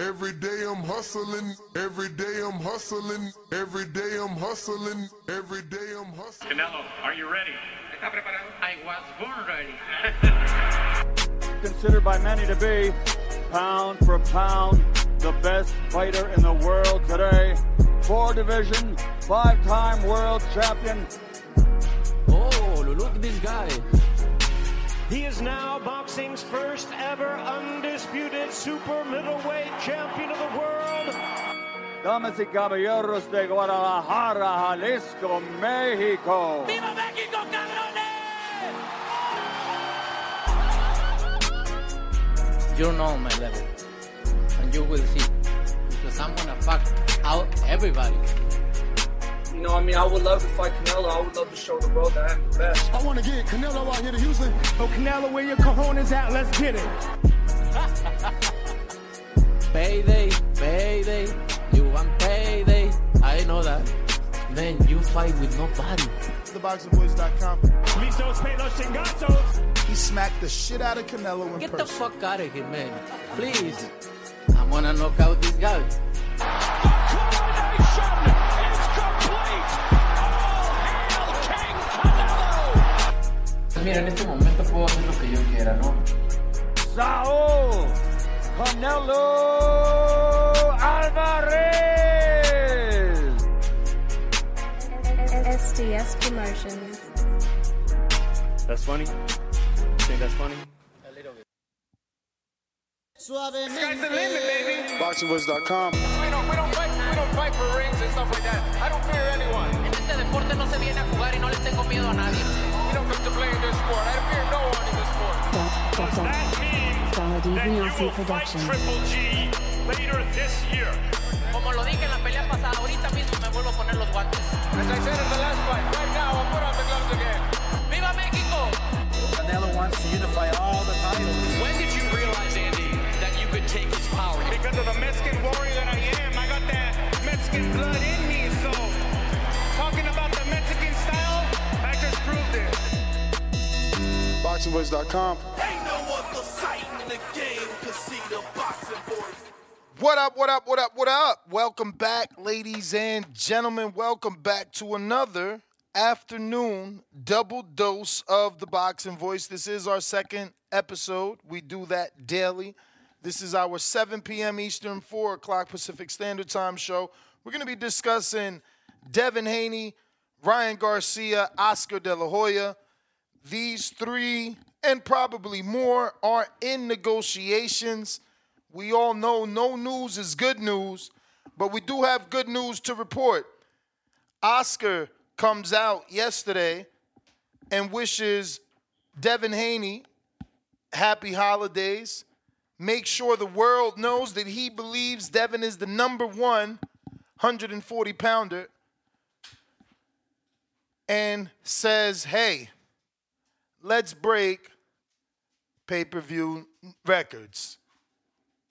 Every day I'm hustling, every day I'm hustling, every day I'm hustling, every day I'm hustling. Canelo, are you ready? I was born ready. Considered by many to be, pound for pound, the best fighter in the world today. Four division, five time world champion. Oh, look at this guy. He is now boxing's first ever undisputed super middleweight champion of the world. Damas y caballeros de Guadalajara, Jalisco, Mexico. ¡Viva México, cabrones! You know my level. And you will see. Because I'm gonna fuck out everybody. You know, I mean, I would love to fight Canelo. I would love to show the world that I'm the best. I want to get Canelo out here to Houston. Oh, Canelo, where your cojones at? Let's get it. Payday, payday. You want payday. I know that. Then you fight with nobody. TheBoxingVoice.com. Listos pe los chingazos. He smacked the shit out of Canelo in person. Get the fuck out of here, man. Please. I'm gonna knock out this guy. Mira, en este momento puedo hacer lo que yo quiera, ¿no? Saul Canelo Alvarez. SDS Promotions. That's funny. You think that's funny? Sky's the limit, baby. BoxingVoice.com. We don't, we don't fight, we don't fight for rings and stuff like that. I don't fear anyone. En este deporte no se viene a jugar y no le tengo miedo a nadie. We don't come to play in this sport. I fear no one in this sport. Does that mean that you will fight Triple G later this year? Como lo dije en la pelea pasada, ahorita mismo me vuelvo a poner los guantes. As I said in the last fight, right now, I'll put on the gloves again. ¡Viva México! Canelo wants to unify all the titles. When did you realize, Andy, that you could take his power? Because of the Mexican warrior that I am, I got that Mexican blood in me. Voice. What up, what up, what up, what up? Welcome back, ladies and gentlemen. Welcome back to another afternoon double dose of the Boxing Voice. This is our second episode. We do that daily. This is our 7 p.m. Eastern, 4 o'clock Pacific Standard Time show. We're going to be discussing Devin Haney, Ryan Garcia, Oscar De La Hoya. These three and probably more are in negotiations. We all know no news is good news, but we do have good news to report. Oscar comes out yesterday and wishes Devin Haney happy holidays. Make sure the world knows that he believes Devin is the number one 140 pounder and says, hey, let's break pay per view records.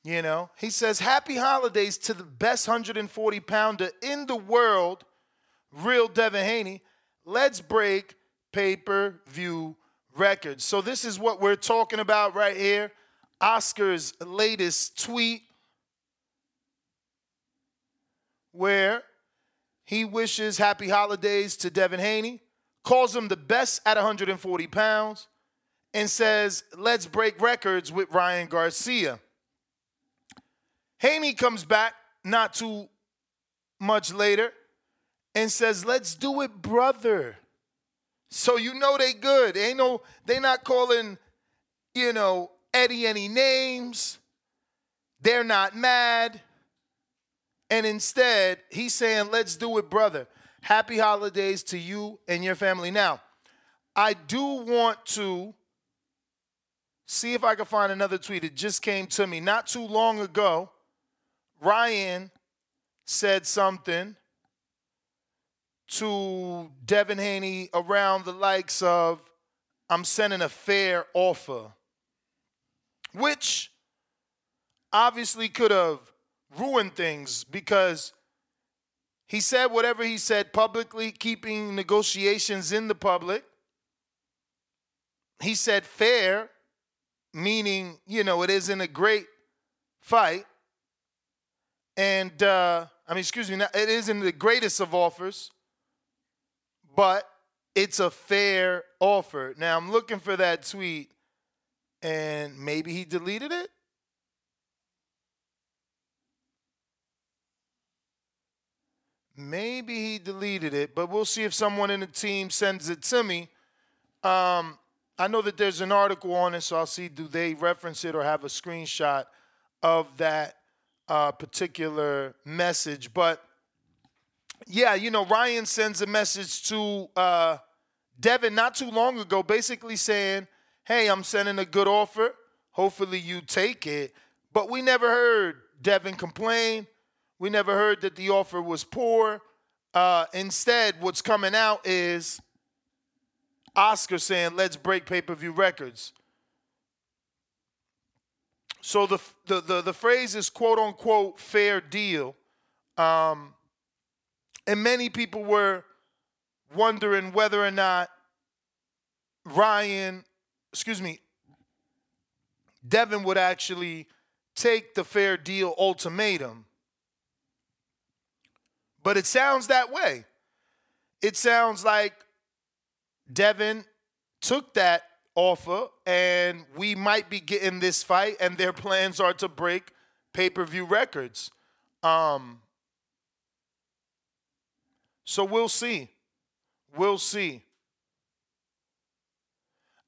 You know, he says, Happy holidays to the best 140 pounder in the world, real Devin Haney. Let's break pay per view records. So, this is what we're talking about right here. Oscar's latest tweet, where he wishes happy holidays to Devin Haney, calls him the best at 140 pounds, and says, let's break records with Ryan Garcia. Haney comes back not too much later and says, let's do it, brother. So you know they good. Ain't no, they not calling, you know, Eddie any names. They're not mad. And instead, he's saying, let's do it, brother. Happy holidays to you and your family. Now, I do want to see if I can find another tweet. It just came to me not too long ago. Ryan said something to Devin Haney around the likes of, I'm sending a fair offer, which obviously could have ruined things because he said whatever he said publicly, keeping negotiations in the public. He said fair, meaning, you know, it isn't a great fight. And, uh, I mean, excuse me, it isn't the greatest of offers, but it's a fair offer. Now, I'm looking for that tweet, and maybe he deleted it. Maybe he deleted it, but we'll see if someone in the team sends it to me. Um, I know that there's an article on it, so I'll see do they reference it or have a screenshot of that uh, particular message. But yeah, you know, Ryan sends a message to uh, Devin not too long ago, basically saying, "Hey, I'm sending a good offer. Hopefully, you take it." But we never heard Devin complain. We never heard that the offer was poor. Uh, instead, what's coming out is Oscar saying, let's break pay per view records. So the, the, the, the, phrase is quote unquote fair deal. Um, and many people were wondering whether or not Ryan, excuse me, Devin would actually take the fair deal ultimatum. But it sounds that way. It sounds like Devin took that offer and we might be getting this fight, and their plans are to break pay per view records. Um, so we'll see. We'll see.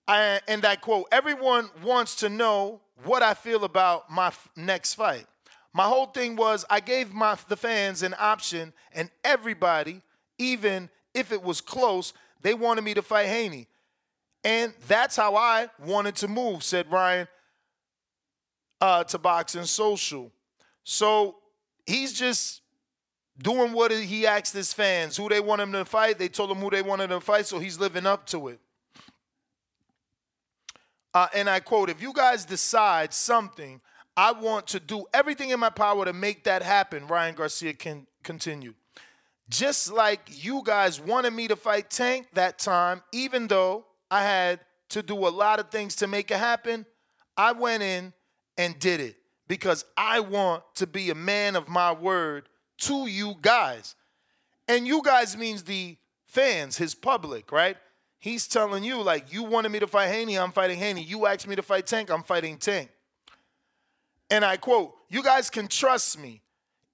I, and I quote, everyone wants to know what I feel about my f- next fight. My whole thing was I gave my the fans an option, and everybody, even if it was close, they wanted me to fight Haney. And that's how I wanted to move, said Ryan uh, to Boxing Social. So he's just doing what he asked his fans, who they want him to fight. They told him who they wanted to fight, so he's living up to it. Uh, and I quote, if you guys decide something I want to do everything in my power to make that happen, Ryan Garcia can continue. Just like you guys wanted me to fight Tank that time, even though I had to do a lot of things to make it happen, I went in and did it because I want to be a man of my word to you guys. And you guys means the fans, his public, right? He's telling you, like, you wanted me to fight Haney, I'm fighting Haney. You asked me to fight Tank, I'm fighting Tank. And I quote, You guys can trust me.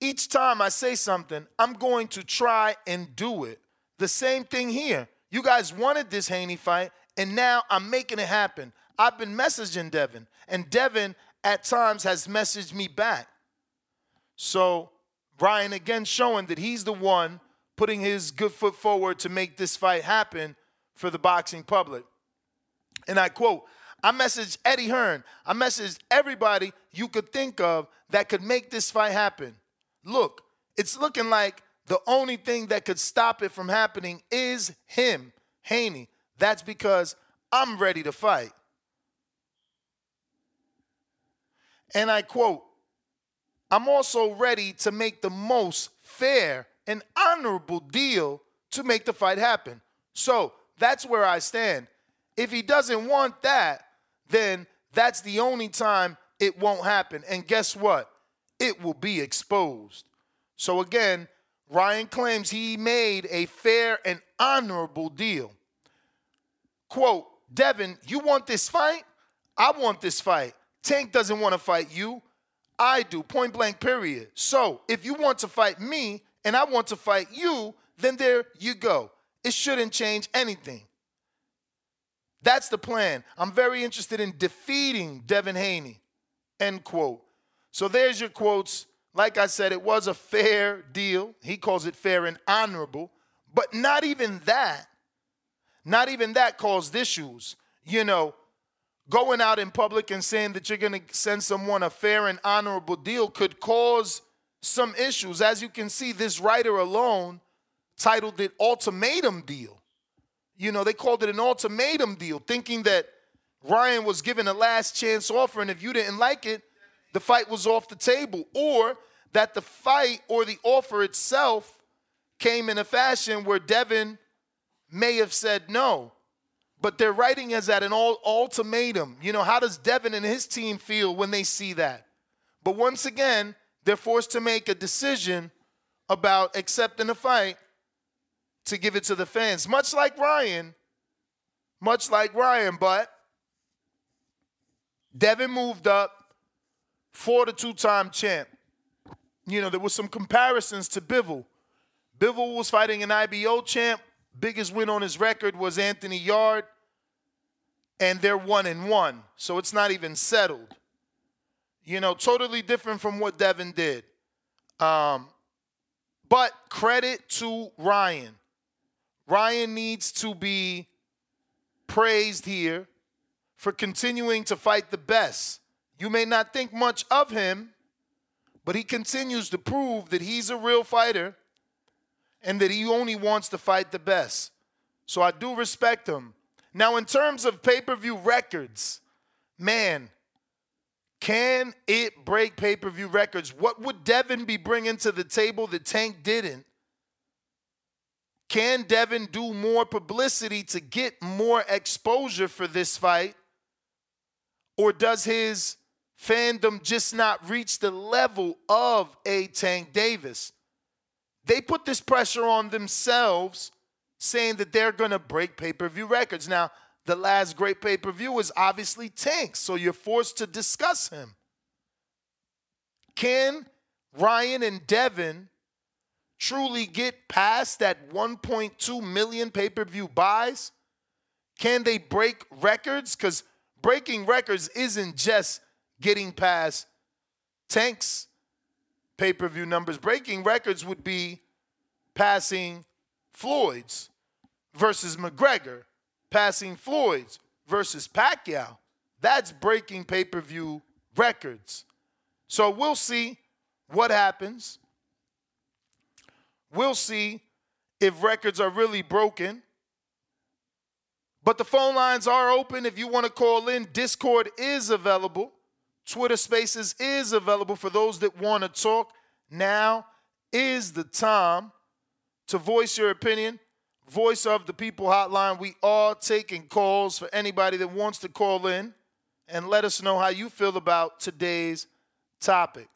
Each time I say something, I'm going to try and do it. The same thing here. You guys wanted this Haney fight, and now I'm making it happen. I've been messaging Devin, and Devin at times has messaged me back. So Ryan again showing that he's the one putting his good foot forward to make this fight happen for the boxing public. And I quote, I messaged Eddie Hearn. I messaged everybody you could think of that could make this fight happen. Look, it's looking like the only thing that could stop it from happening is him, Haney. That's because I'm ready to fight. And I quote, I'm also ready to make the most fair and honorable deal to make the fight happen. So that's where I stand. If he doesn't want that, then that's the only time it won't happen. And guess what? It will be exposed. So again, Ryan claims he made a fair and honorable deal. Quote, Devin, you want this fight? I want this fight. Tank doesn't want to fight you. I do, point blank, period. So if you want to fight me and I want to fight you, then there you go. It shouldn't change anything. That's the plan. I'm very interested in defeating Devin Haney. End quote. So there's your quotes. Like I said, it was a fair deal. He calls it fair and honorable. But not even that, not even that caused issues. You know, going out in public and saying that you're going to send someone a fair and honorable deal could cause some issues. As you can see, this writer alone titled it Ultimatum Deal. You know, they called it an ultimatum deal, thinking that Ryan was given a last chance offer, and if you didn't like it, the fight was off the table, or that the fight or the offer itself came in a fashion where Devin may have said no. But they're writing as at an ultimatum. You know, how does Devin and his team feel when they see that? But once again, they're forced to make a decision about accepting a fight to give it to the fans, much like Ryan, much like Ryan, but Devin moved up for the two-time champ. You know, there was some comparisons to Bivol. Bivol was fighting an IBO champ. Biggest win on his record was Anthony Yarde, and they're one and one, so it's not even settled. You know, totally different from what Devin did. Um, but credit to Ryan. Ryan needs to be praised here for continuing to fight the best. You may not think much of him, but he continues to prove that he's a real fighter and that he only wants to fight the best. So I do respect him. Now, in terms of pay per view records, man, can it break pay per view records? What would Devin be bringing to the table that Tank didn't? Can Devin do more publicity to get more exposure for this fight? Or does his fandom just not reach the level of a Tank Davis? They put this pressure on themselves, saying that they're going to break pay per view records. Now, the last great pay per view was obviously Tank, so you're forced to discuss him. Can Ryan and Devin truly get past that 1.2 million pay per view buys? Can they break records? Because breaking records isn't just getting past Tank's pay per view numbers. Breaking records would be passing Floyd's versus McGregor, passing Floyd's versus Pacquiao. That's breaking pay per view records. So we'll see what happens. We'll see if records are really broken. But the phone lines are open if you want to call in. Discord is available. Twitter Spaces is available for those that want to talk. Now is the time to voice your opinion. Voice of the People hotline. We are taking calls for anybody that wants to call in and let us know how you feel about today's topic.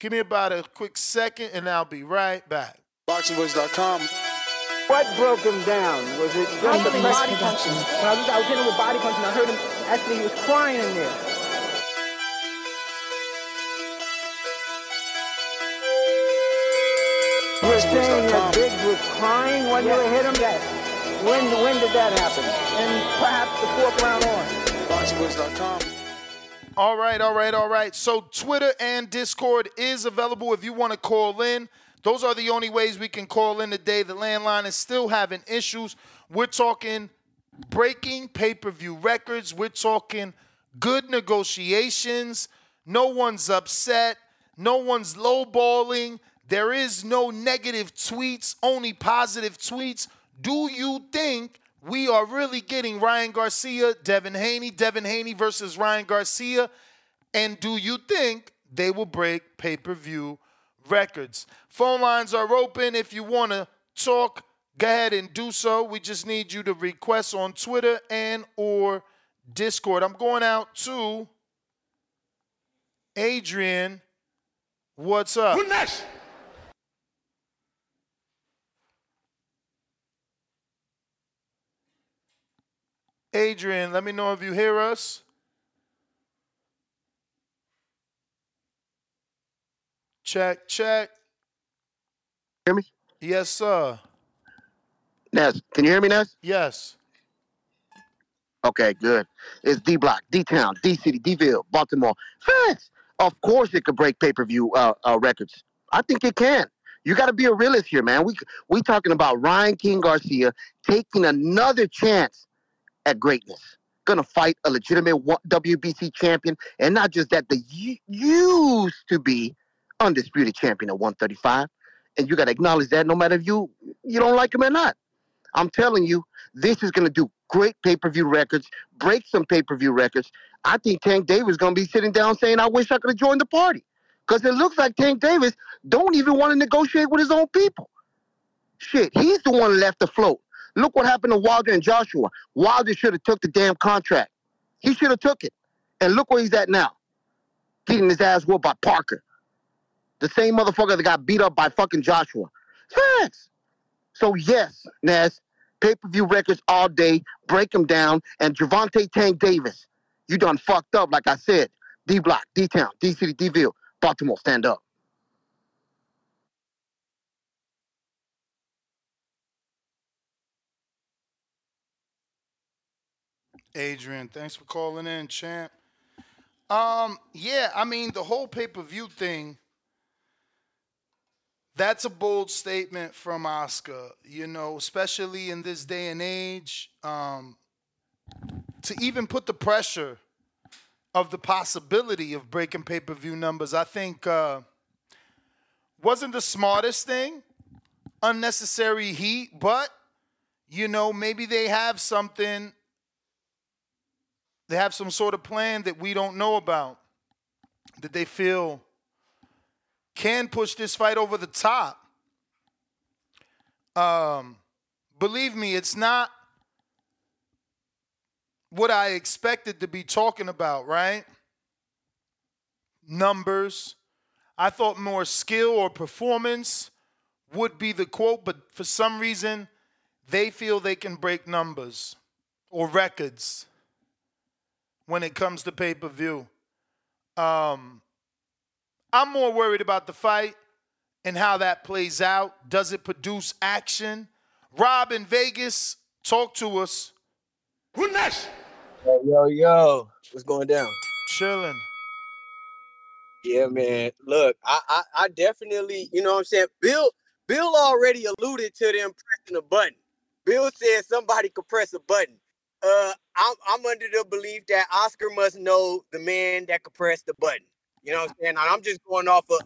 Give me about a quick second and I'll be right back. BoxingVoice.com. What broke him down? Was it just the body punches? When I was, I was hitting him with body punches and I heard him, actually he was crying in there. You were saying that Biggs was crying when you hit him? Yes. When, when did that happen? And perhaps the fourth round on. BoxingVoice.com. All right, all right, all right. So Twitter and Discord is available if you want to call in. Those are the only ways we can call in today. The landline is still having issues. We're talking breaking pay per view records. We're talking good negotiations. No one's upset. No one's lowballing. There is no negative tweets, only positive tweets. Do you think we are really getting Ryan Garcia, Devin Haney, Devin Haney versus Ryan Garcia. And do you think they will break pay per view records? Phone lines are open. If you want to talk, go ahead and do so. We just need you to request on Twitter and or Discord. I'm going out to Adrian. What's up? Who next? Adrian, let me know if you hear us. Check, check. Hear me? Yes, sir. Ness, can you hear me, Ness? Yes. Okay, good. It's D Block, D Town, D City, D-Ville, Baltimore. Facts. Of course, it could break pay-per-view uh, uh, records. I think it can. You got to be a realist here, man. We we talking about Ryan King Garcia taking another chance at greatness. Gonna fight a legitimate WBC champion, and not just that, the used to be undisputed champion at 135. And you got to acknowledge that, no matter if you you don't like him or not. I'm telling you, this is gonna do great pay-per-view records, break some pay-per-view records. I think Tank Davis gonna be sitting down saying, "I wish I could have joined the party," because it looks like Tank Davis don't even want to negotiate with his own people. Shit, he's the one left afloat. Look what happened to Wilder and Joshua. Wilder should have took the damn contract. He should have took it. And look where he's at now. Getting his ass whooped by Parker. The same motherfucker that got beat up by fucking Joshua. Facts. So yes, Ness, pay-per-view records all day, break them down, and Gervonta Tank Davis, you done fucked up, like I said. D Block, D Town, D City, D-Ville, Baltimore, stand up. Adrian, thanks for calling in, champ. Um, yeah, I mean the whole pay-per-view thing. That's a bold statement from Oscar, you know, especially in this day and age. Um, to even put the pressure of the possibility of breaking pay-per-view numbers, I think uh, wasn't the smartest thing. Unnecessary heat, but you know, maybe they have something they have some sort of plan that we don't know about that they feel can push this fight over the top. Um, believe me, it's not what I expected to be talking about, right? Numbers. I thought more skill or performance would be the quote, but for some reason, they feel they can break numbers or records when it comes to pay per view. Um, I'm more worried about the fight and how that plays out. Does it produce action? Rob in Vegas, talk to us. Who next? Yo, yo, yo. What's going down? Chilling. Yeah, man. Look, I, I, I definitely, you know what I'm saying? Bill, Bill already alluded to them pressing a button. Bill said somebody could press a button. Uh, I'm, I'm under the belief that Oscar must know the man that could press the button. You know what I'm saying? And I'm just going off of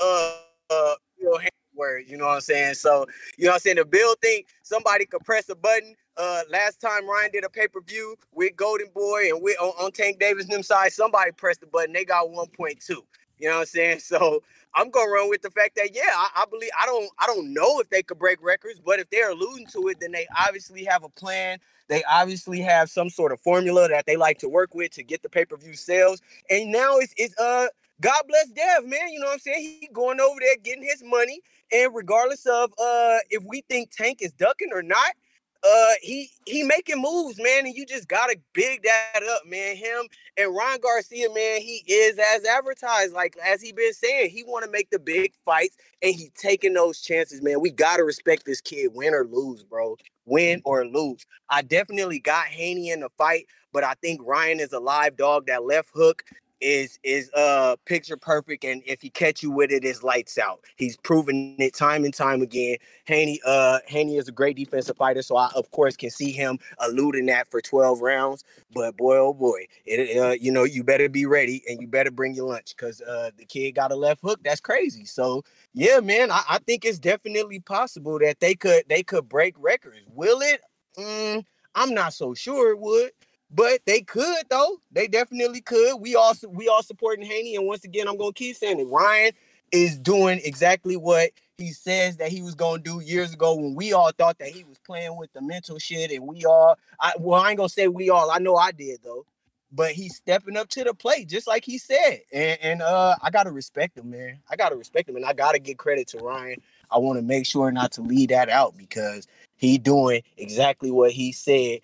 uh uh Bill Hammond words, you know what I'm saying? So, you know what I'm saying? The Bill think somebody could press a button. Uh last time Ryan did a pay-per-view with Golden Boy and with on, on Tank Davis them side, somebody pressed the button. They got 1.2. You know what I'm saying? So I'm gonna run with the fact that yeah, I, I believe I don't I don't know if they could break records, but if they're alluding to it, then they obviously have a plan. They obviously have some sort of formula that they like to work with to get the pay-per-view sales. And now it's it's uh God bless Dev, man. You know what I'm saying? He going over there getting his money. And regardless of uh if we think Tank is ducking or not, uh he he making moves, man, and you just gotta big that up, man. Him and Ryan Garcia, man, he is as advertised. Like as he been saying, he want to make the big fights and he taking those chances, man. We gotta respect this kid, win or lose, bro. Win or lose. I definitely got Haney in the fight, but I think Ryan is a live dog. That left hook is is uh picture perfect and if he catch you with it it's lights out. He's proven it time and time again. Haney uh haney is a great defensive fighter so i of course can see him eluding that for 12 rounds but boy oh boy it uh you know you better be ready and you better bring your lunch because uh the kid got a left hook. That's crazy. So yeah man I, I think it's definitely possible that they could they could break records. Will it? Mm, i'm not so sure it would but they could though. They definitely could. We all we all supporting Haney, and once again, I'm gonna keep saying it. Ryan is doing exactly what he says that he was gonna do years ago when we all thought that he was playing with the mental shit, and we all. I well, I ain't gonna say we all. I know I did though. But he's stepping up to the plate, just like he said, and, and uh, I gotta respect him, man. I gotta respect him, and I gotta give credit to Ryan. I want to make sure not to leave that out because he doing exactly what he said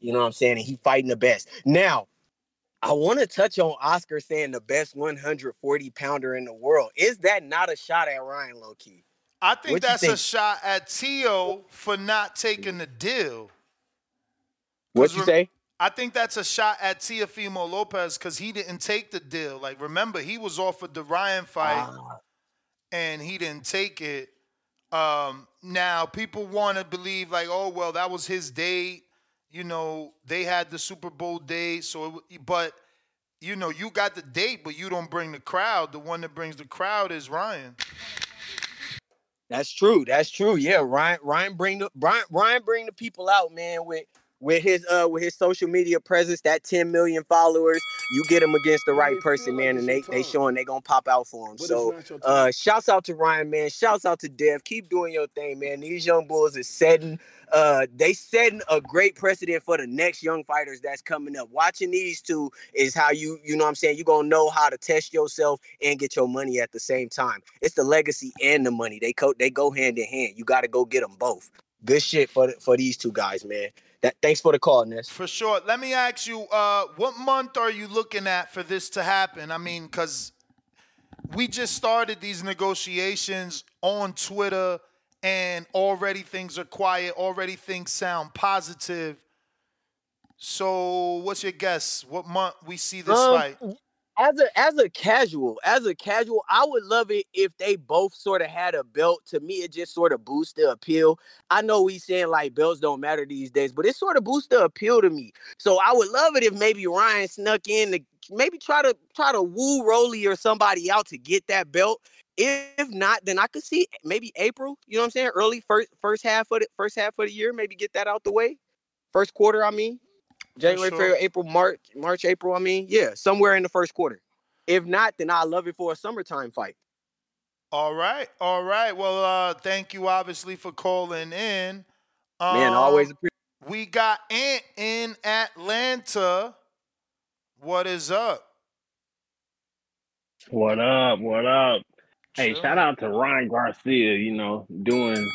You know what I'm saying? And he fighting the best. Now, I want to touch on Oscar saying the best 140 pounder in the world. Is that not a shot at Ryan Lowkey? I think What that's a shot at Teo for not taking the deal. What you rem- say? I think that's a shot at Teofimo Lopez because he didn't take the deal. Like, remember, he was offered the Ryan fight Ah. and he didn't take it. Um, now, people want to believe, like, oh, well, that was his date. You know, they had the Super Bowl day, So, it, but, you know, you got the date, but you don't bring the crowd. The one that brings the crowd is Ryan. That's true. That's true. Yeah, Ryan. Ryan bring the Ryan. Ryan bring the people out, man. With with his uh with his social media presence, that 10 million followers, you get him against the right person, man, and they they showing they gonna pop out for him. So uh shouts out to Ryan, man. Shouts out to Dev. Keep doing your thing, man. These young bulls is setting uh they setting a great precedent for the next young fighters that's coming up. Watching these two is how you you know what I'm saying, you're gonna know how to test yourself and get your money at the same time. It's the legacy and the money. They co- they go hand in hand. You gotta go get them both. Good shit for the, for these two guys, man. That thanks for the call, Ness. For sure. Let me ask you, uh, what month are you looking at for this to happen? I mean, because we just started these negotiations on Twitter, and already things are quiet. Already things sound positive. So, what's your guess? What month we see this Um, fight? As a as a casual, as a casual, I would love it if they both sort of had a belt. To me, it just sort of boosts the appeal. I know we saying like belts don't matter these days, but it sort of boosts the appeal to me. So I would love it if maybe Ryan snuck in to maybe try to try to woo Rolly or somebody out to get that belt. If not, then I could see maybe April. You know what I'm saying? Early first first half of the first half of the year, maybe get that out the way. First quarter, I mean. January, sure. February, April, March, March, April. I mean, yeah, somewhere in the first quarter. If not, then I love it for a summertime fight. All right, all right. Well, uh, thank you obviously for calling in. Man, Um, always appreciate. We got Ant in Atlanta. What is up? What up? What up? Hey, shout out to Ryan Garcia. You know, doing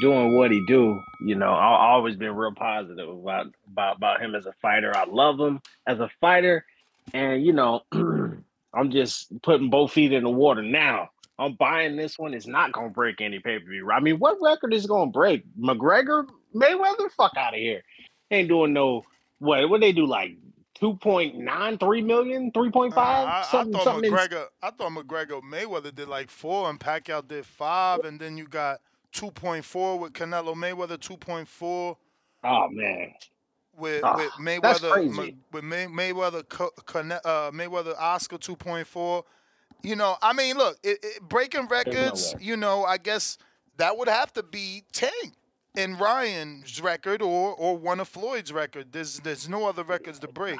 doing what he do. You know, I I always been real positive about about about him as a fighter. I love him as a fighter, and you know, I'm just putting both feet in the water now. I'm buying this one. It's not gonna break any pay per view. I mean, what record is gonna break? McGregor, Mayweather, fuck out of here. Ain't doing no what? What they do like 2.93 million, 3.5, I, I something, thought something. in- McGregor. I thought McGregor Mayweather did like four, and Pacquiao did five, and then you got two point four with Canelo Mayweather, 2.4. Oh man. with Ah, with that's Mayweather with May, Mayweather uh, Mayweather Oscar two point four. You know, I mean, look, it, it, breaking records. way. You know, I guess that would have to be Tank and Ryan's record, or or one of Floyd's record. There's there's no other records to break.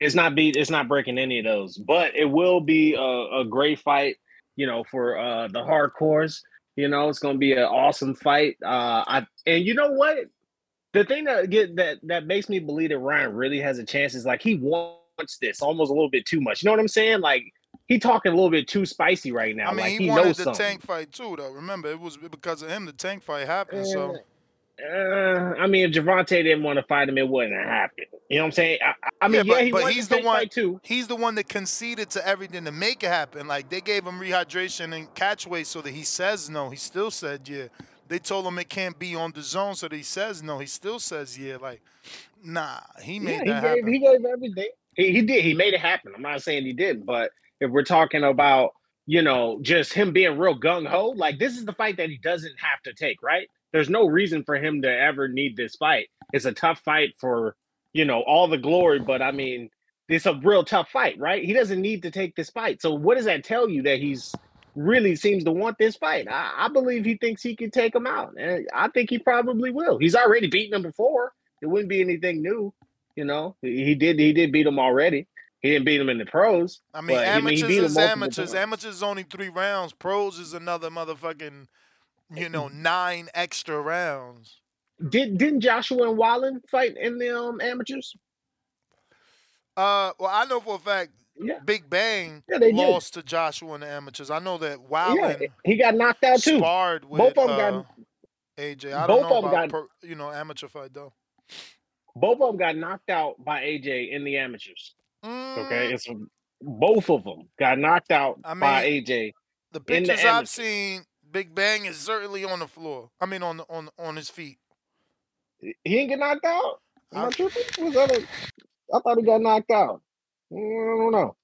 it's not beat it's not breaking any of those but it will be a, a great fight you know for uh the hardcores you know it's gonna be an awesome fight uh i and you know what the thing that get that that makes me believe that ryan really has a chance is like he wants this almost a little bit too much you know what i'm saying like he talking a little bit too spicy right now I mean, like he, he, wanted knows the something Tank fight too, though. Remember, it was because of him the Tank fight happened. So. Uh, I mean, if Gervonta didn't want to fight him, it wouldn't have happened. You know what I'm saying? I, I- mean, yeah, but, he but he's the the one. too. He's the one that conceded to everything to make it happen. Like they gave him rehydration and catch weight so that he says no. He still said yeah. They told him it can't be on the zone, so that he says no. He still says yeah. Like, nah, he made yeah, that he gave, happen. he gave everything. He, he did. He made it happen. I'm not saying he didn't, but if we're talking about, you know, just him being real gung ho, like this is the fight that he doesn't have to take, right? There's no reason for him to ever need this fight. It's a tough fight for, you know, all the glory, but I mean, it's a real tough fight, right? He doesn't need to take this fight. So what does that tell you that he's really seems to want this fight? I, I believe he thinks he can take him out, and I think he probably will. He's already beaten him before. It wouldn't be anything new, you know. He he did he did beat him already. He didn't beat him in the pros. I mean, amateurs beat him is amateurs. times. Amateurs is only three rounds. Pros is another motherfucking, you know, nine extra rounds. Did didn't Joshua and Wallen fight in the um, amateurs? Uh, well, I know for a fact, Big Bang Yeah, they did. lost to Joshua in the amateurs. I know that Wildin Yeah, he got knocked out too. sparred with Both of them uh, got AJ. I both don't know about got- pro, you know amateur fight though. both of them got knocked out by AJ in the amateurs. Mm. Okay, it's both of them got knocked out I by AJ. The in the pictures I've seen, Big Bang is certainly on the floor. I mean, on the, on on his feet. He didn't get knocked out. Am I I- tripping? Was that a, I thought he got knocked out. Mm, I don't know.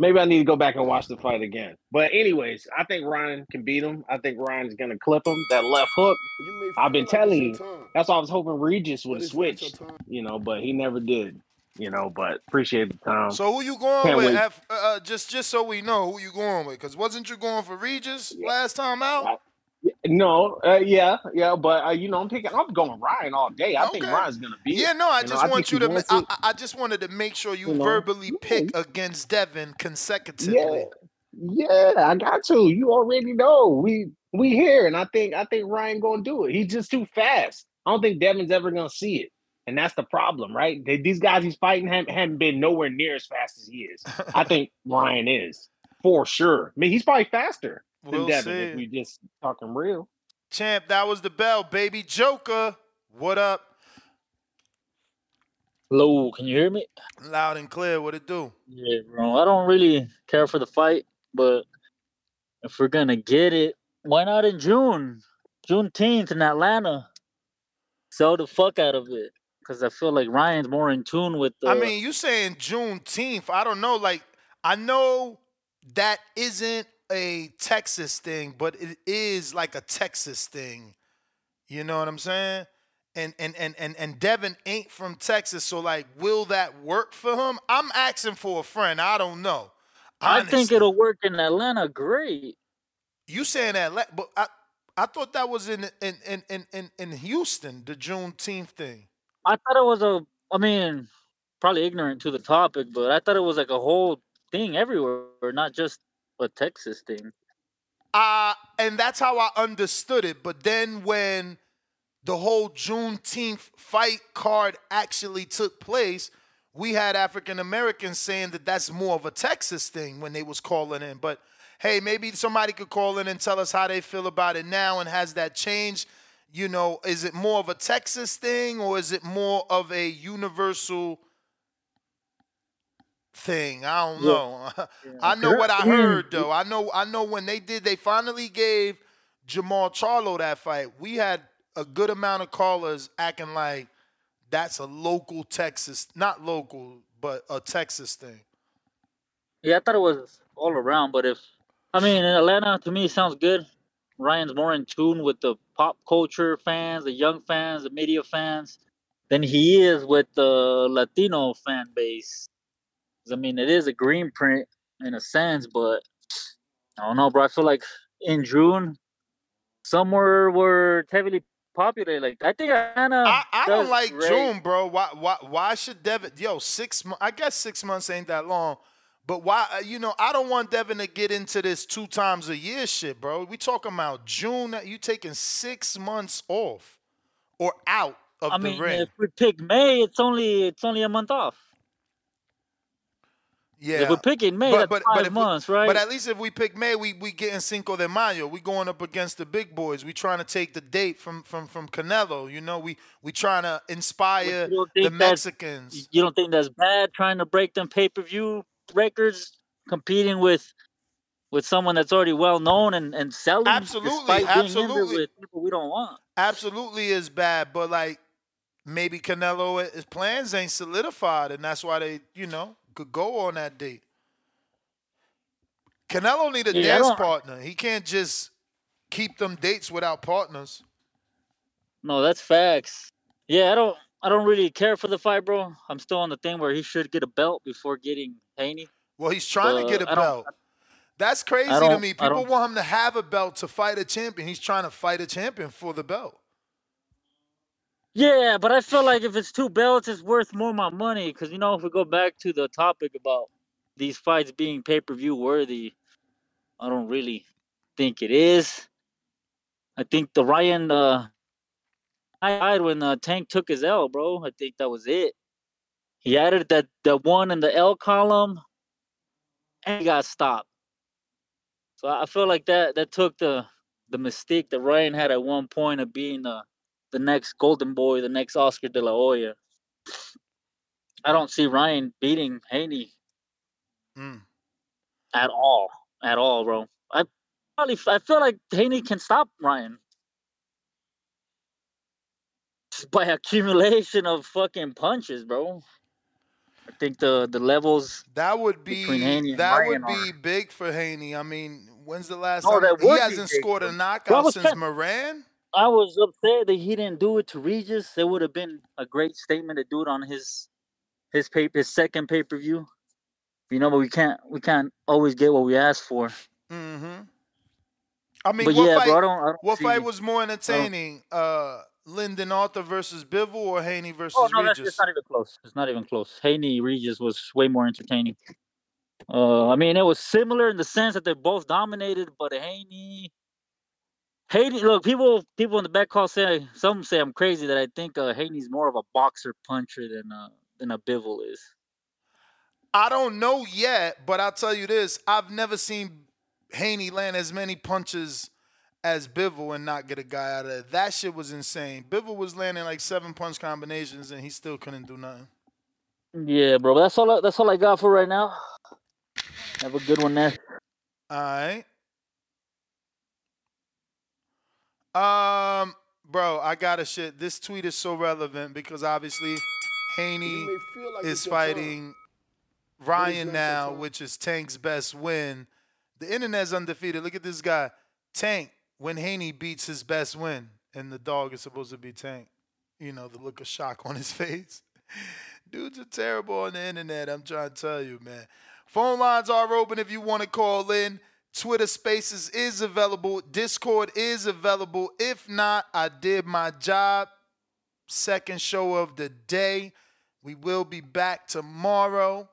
Maybe I need to go back and watch the fight again. But anyways, I think Ryan can beat him. I think Ryan's gonna clip him. That left hook. I've been telling you. That's why I was hoping Regis would have switched. You know, but he never did. You know, but appreciate the time. So who you going Can't with? F- uh, just just so we know who you going with, because wasn't you going for Regis last time out? No, uh, yeah, yeah, but uh, you know, I'm picking. I'm going Ryan all day. I think Okay. Ryan's gonna be. Yeah, no, I know, just think want you to. Ma- I. I- I just wanted to make sure you You know, verbally pick against Devin consecutively. Yeah, I got to. You already know we we here, and I think I think Ryan gonna do it. He's just too fast. I don't think Devin's ever gonna see it, and that's the problem, right? They, these guys he's fighting haven't, haven't been nowhere near as fast as he is. I think Ryan is for sure. I mean, he's probably faster than We'll Devin see. if we just talking real. Champ, that was the bell, baby. Joker, what up? Hello, can you hear me? Loud and clear. What it do? Yeah, bro. I don't really care for the fight, but if we're gonna get it, why not in June? Juneteenth in Atlanta. Sell the fuck out of it. Cause I feel like Ryan's more in tune with the I mean, you saying Juneteenth? I don't know. Like, I know that isn't a Texas thing, but it is like a Texas thing. You know what I'm saying? And and and and and Devin ain't from Texas, so like, will that work for him? I'm asking for a friend. I don't know. I think it'll work in Atlanta great. You saying that, la- but I I thought that was in in in in in, in Houston, the Juneteenth thing. I thought it was a I mean, probably ignorant to the topic, but I thought it was like a whole thing everywhere, not just a Texas thing. Uh, and that's how I understood it. But then when the whole Juneteenth fight card actually took place, we had African Americans saying that that's more of a Texas thing when they was calling in. But hey, maybe somebody could call in and tell us how they feel about it now and has that changed? You know, is it more of a Texas thing or is it more of a universal thing? I don't Yeah. know. I know what I heard though. I know I know when they did they finally gave Jermall Charlo that fight. We had a good amount of callers acting like that's a local Texas, not local, but a Texas thing. Yeah, I thought it was all around, but if I mean in Atlanta to me it sounds good. Ryan's more in tune with the pop culture fans, the young fans, the media fans, than he is with the Latino fan base. I mean, it is a green print in a sense, but I don't know, bro. I feel like in June, somewhere where it's heavily populated, like I think Atlanta. I, I don't like great. June, bro. Why why why should Devin? Yo, six months. I guess six months ain't that long, but why? uh, You know, I don't want Devin to get into this two times a year shit, bro. We talking about June. You taking six months off or out of I the mean, ring? if we pick May, it's only it's only a month off. Yeah, If we're picking May, that's five if months, we, right? But at least if we pick May, we we getting Cinco de Mayo. We going up against the big boys. We trying to take the date from from from Canelo. You know, we we trying to inspire the Mexicans. You don't think that's bad trying to break them pay per view records, competing with with someone that's already well known and, and selling Absolutely, absolutely. with people we don't want. Absolutely is bad, but like maybe Canelo his plans ain't solidified, and that's why they you know could go on that date. Canelo need a Yeah, dance partner. He can't just keep them dates without partners. No, that's facts. Yeah, I don't I don't really care for the fight, bro. I'm still on the thing where he should get a belt before getting Haney. Well, he's trying to get a belt. That's crazy to me. People want him to have a belt to fight a champion. He's trying to fight a champion for the belt. Yeah, but I feel like if it's two belts, it's worth more my money. Because you know, if we go back to the topic about these fights being pay per view worthy, I don't really think it is. I think the Ryan, uh, I died when uh, Tank took his L, bro. I think that was it. He added that that one in the L column, and he got stopped. So I feel like that that took the the mystique that Ryan had at one point of being the the next Golden Boy, the next Oscar De La Hoya. I don't see Ryan beating Haney Mm. at all, at all, bro. I probably I feel like Haney can stop Ryan by accumulation of fucking punches, bro. I think the the levels That would be that would are- be big for Haney. I mean, when's the last Oh, time he hasn't big scored a him. Well, I knockout since Moran? I was upset that he didn't do it to Regis. It would have been a great statement to do it on his his pay his second pay per view. You know, but we can't we can't always get what we ask for. Mm-hmm. I mean, But what yeah, fight? bro, I don't- I don't what fight was more entertaining? Uh, Lyndon Arthur versus Bivol or Haney versus Oh no, that's Regis? it's not even close. It's not even close. Haney Regis was way more entertaining. Uh, I mean, it was similar in the sense that they both dominated, but Haney, Haney. Look, people, people in the back call say some say I'm crazy that I think uh, Haney's more of a boxer puncher than uh, than a Bivol is. I don't know yet, but I'll tell you this: I've never seen Haney land as many punches as Bivol and not get a guy out of it. That shit was insane. Bivol was landing like seven punch combinations and he still couldn't do nothing. Yeah, bro. That's all. I, that's all I got for right now. Have a good one there. All right. Um, bro, I gotta shit. This tweet is so relevant because obviously Haney like is it's your turn. fighting Ryan now, which is Tank's best win. The internet's undefeated. Look at this guy, Tank. When Haney beats his best win, and the dog is supposed to be Tank. You know the look of shock on his face. Dudes are terrible on the internet. I'm trying to tell you, man. Phone lines are open if you want to call in. Twitter Spaces is available. Discord is available. If not, I did my job. Second show of the day. We will be back tomorrow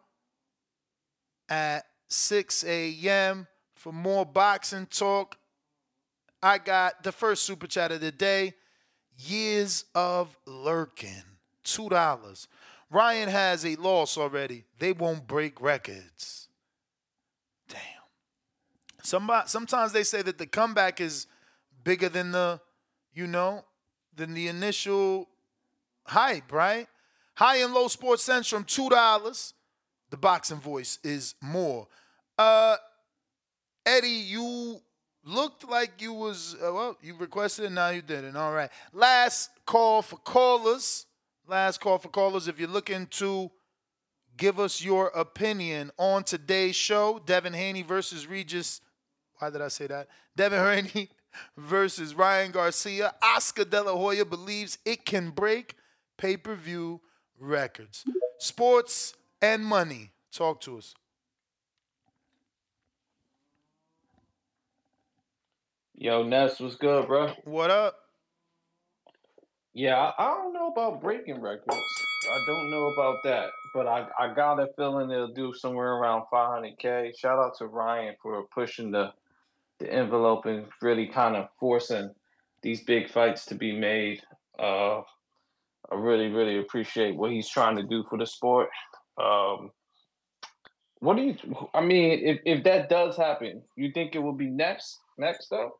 at 6 a.m. for more boxing talk. I got the first super chat of the day. Years of lurking. $2. Ryan has a loss already. They won't break records. Damn. Somebody, sometimes they say that the comeback is bigger than the, you know, than the initial hype, right? High and low sports central, two dollars. The boxing voice is more. Uh, Eddie, you looked like you was uh, well. You requested, it, now you didn't. All right. Last call for callers. Last call for callers. If you're looking to give us your opinion on today's show, Devin Haney versus Regis. Why did I say that? Devin Haney versus Ryan Garcia. Oscar De La Hoya believes it can break pay per view records. Sports and money. Talk to us. Yo, Ness, what's good, bro? What up? Yeah, I, I don't know about breaking records. I don't know about that, but I, I got a feeling they'll do somewhere around 500k. Shout out to Ryan for pushing the the envelope and really kind of forcing these big fights to be made. Uh, I really, really appreciate what he's trying to do for the sport. Um, what do you? I mean, if if that does happen, you think it will be next? Next up?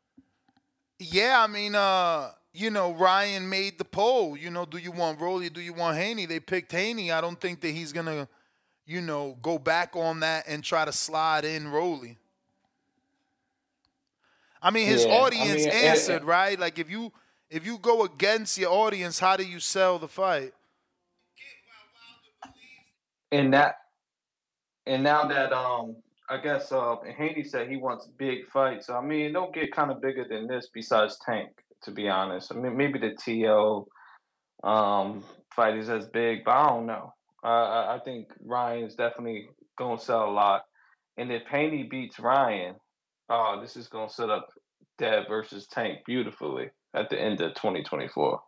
Yeah, I mean, uh, you know, Ryan made the poll. You know, do you want Rolly? Do you want Haney? They picked Haney. I don't think that he's gonna, you know, go back on that and try to slide in Rolly. I mean, his Yeah, I audience mean, and- answered right. Like, if you if you go against your audience, how do you sell the fight? and that and now that um I guess uh Haney said he wants big fights. I mean, don't get kind of bigger than this besides Tank, to be honest. I mean, maybe the Teo um fight is as big, but I don't know. Uh, I think Ryan's definitely gonna sell a lot, and if Haney beats Ryan, oh, this is gonna set up Dev versus Tank beautifully at the end of 2024.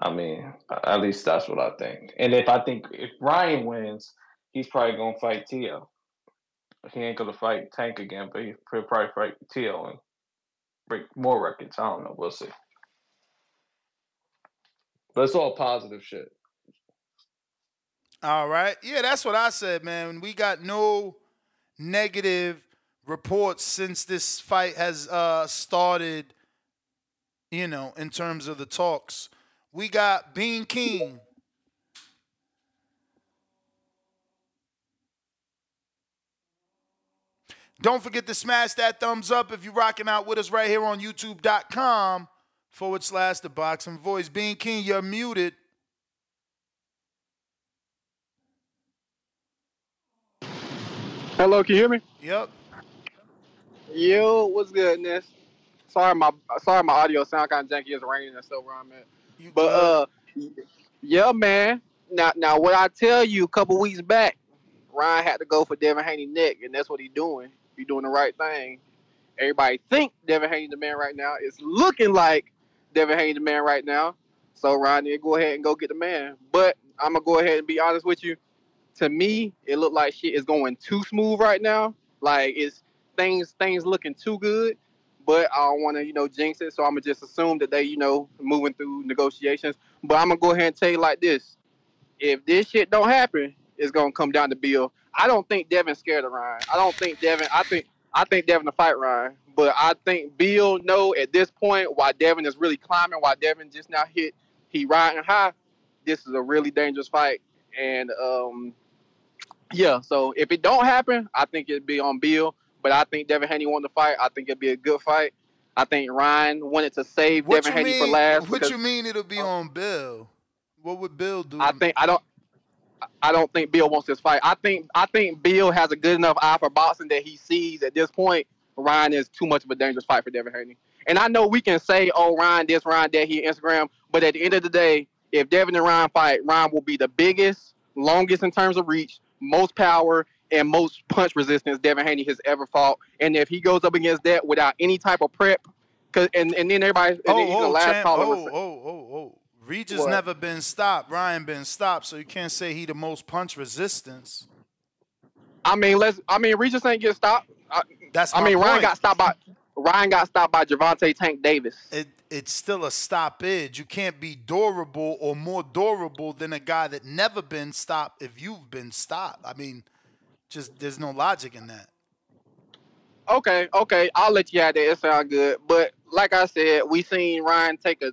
I mean, at least that's what I think. And if I think if Ryan wins, he's probably gonna fight Teo. He ain't gonna fight Tank again, but he'll probably fight Teo and break more records. I don't know. We'll see. But it's all positive shit. All right. Yeah, that's what I said, man. We got no negative reports since this fight has uh, started, you know, in terms of the talks. We got Bean King. Don't forget to smash that thumbs up if you're rocking out with us right here on youtube.com forward slash the boxing voice. Being King, you're muted. Hello, can you hear me? Yep. Yo, what's good, Ness? Sorry, my sorry, my audio sound kind of janky. It's raining and stuff where I'm at. but uh, yeah, man. Now, now, what I tell you a couple weeks back, Ryan had to go for Devin Haney neck, and that's what he's doing. He's doing the right thing. Everybody think Devin Haney the man right now. It's looking like Devin Haney the man right now. So to go ahead and go get the man. But I'm gonna go ahead and be honest with you. To me, it looked like shit is going too smooth right now. Like it's things things looking too good. But I don't want to, you know, jinx it. So I'm gonna just assume that they, you know, moving through negotiations. But I'm gonna go ahead and tell you like this: if this shit don't happen, it's gonna come down to Bill. I don't think Devin's scared of Ryan. I don't think Devin. I think I think Devin to fight Ryan. But I think Bill know at this point why Devin is really climbing, why Devin just now hit he riding high. This is a really dangerous fight, and um, yeah. So if it don't happen, I think it'd be on Bill. But I think Devin Haney won the fight. I think it'd be a good fight. I think Ryan wanted to save What Devin Haney mean? for last. what because you mean it'll be on Bill? What would Bill do? I think I don't. I don't think Bill wants this fight. I think I think Bill has a good enough eye for boxing that he sees at this point Ryan is too much of a dangerous fight for Devin Haney. And I know we can say, "Oh, Ryan this, Ryan that," he Instagram, but at the end of the day, if Devin and Ryan fight, Ryan will be the biggest, longest in terms of reach, most power, and most punch resistance Devin Haney has ever fought. And if he goes up against that without any type of prep, cause and, and then everybody, and Oh, then, you know, oh, last champ, caller oh, oh, oh, oh. Regis What? never been stopped. Ryan been stopped, so you can't say he the most punch resistance. I mean, let's. I mean, Regis ain't get stopped. I, That's I my mean, Ryan got stopped by Ryan got stopped by Gervonta Tank Davis. It it's still a stoppage. You can't be durable or more durable than a guy that never been stopped if you've been stopped. I mean, just there's no logic in that. Okay, okay, I'll let you out there. It sound good, but like I said, we seen Ryan take a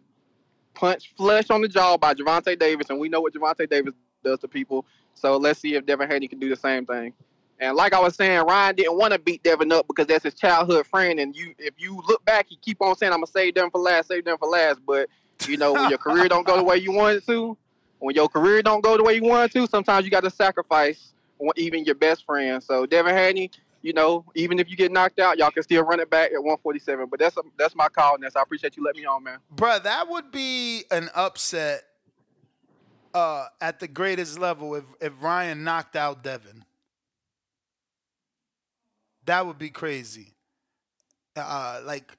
punch flush on the jaw by Gervonta Davis, and we know what Gervonta Davis does to people. So let's see if Devin Haney can do the same thing. And like I was saying, Ryan didn't want to beat Devin up because that's his childhood friend. And you, if you look back, he keep on saying, "I'm gonna save them for last, save them for last." But you know, when your career don't go the way you want it to, when your career don't go the way you want it to, sometimes you got to sacrifice even your best friend. So Devin Haney, you know, even if you get knocked out, y'all can still run it back at 147. But that's that's my call, Ness. I appreciate you letting me on, man. Bruh, that would be an upset uh, at the greatest level if, if Ryan knocked out Devin. That would be crazy. Uh, like,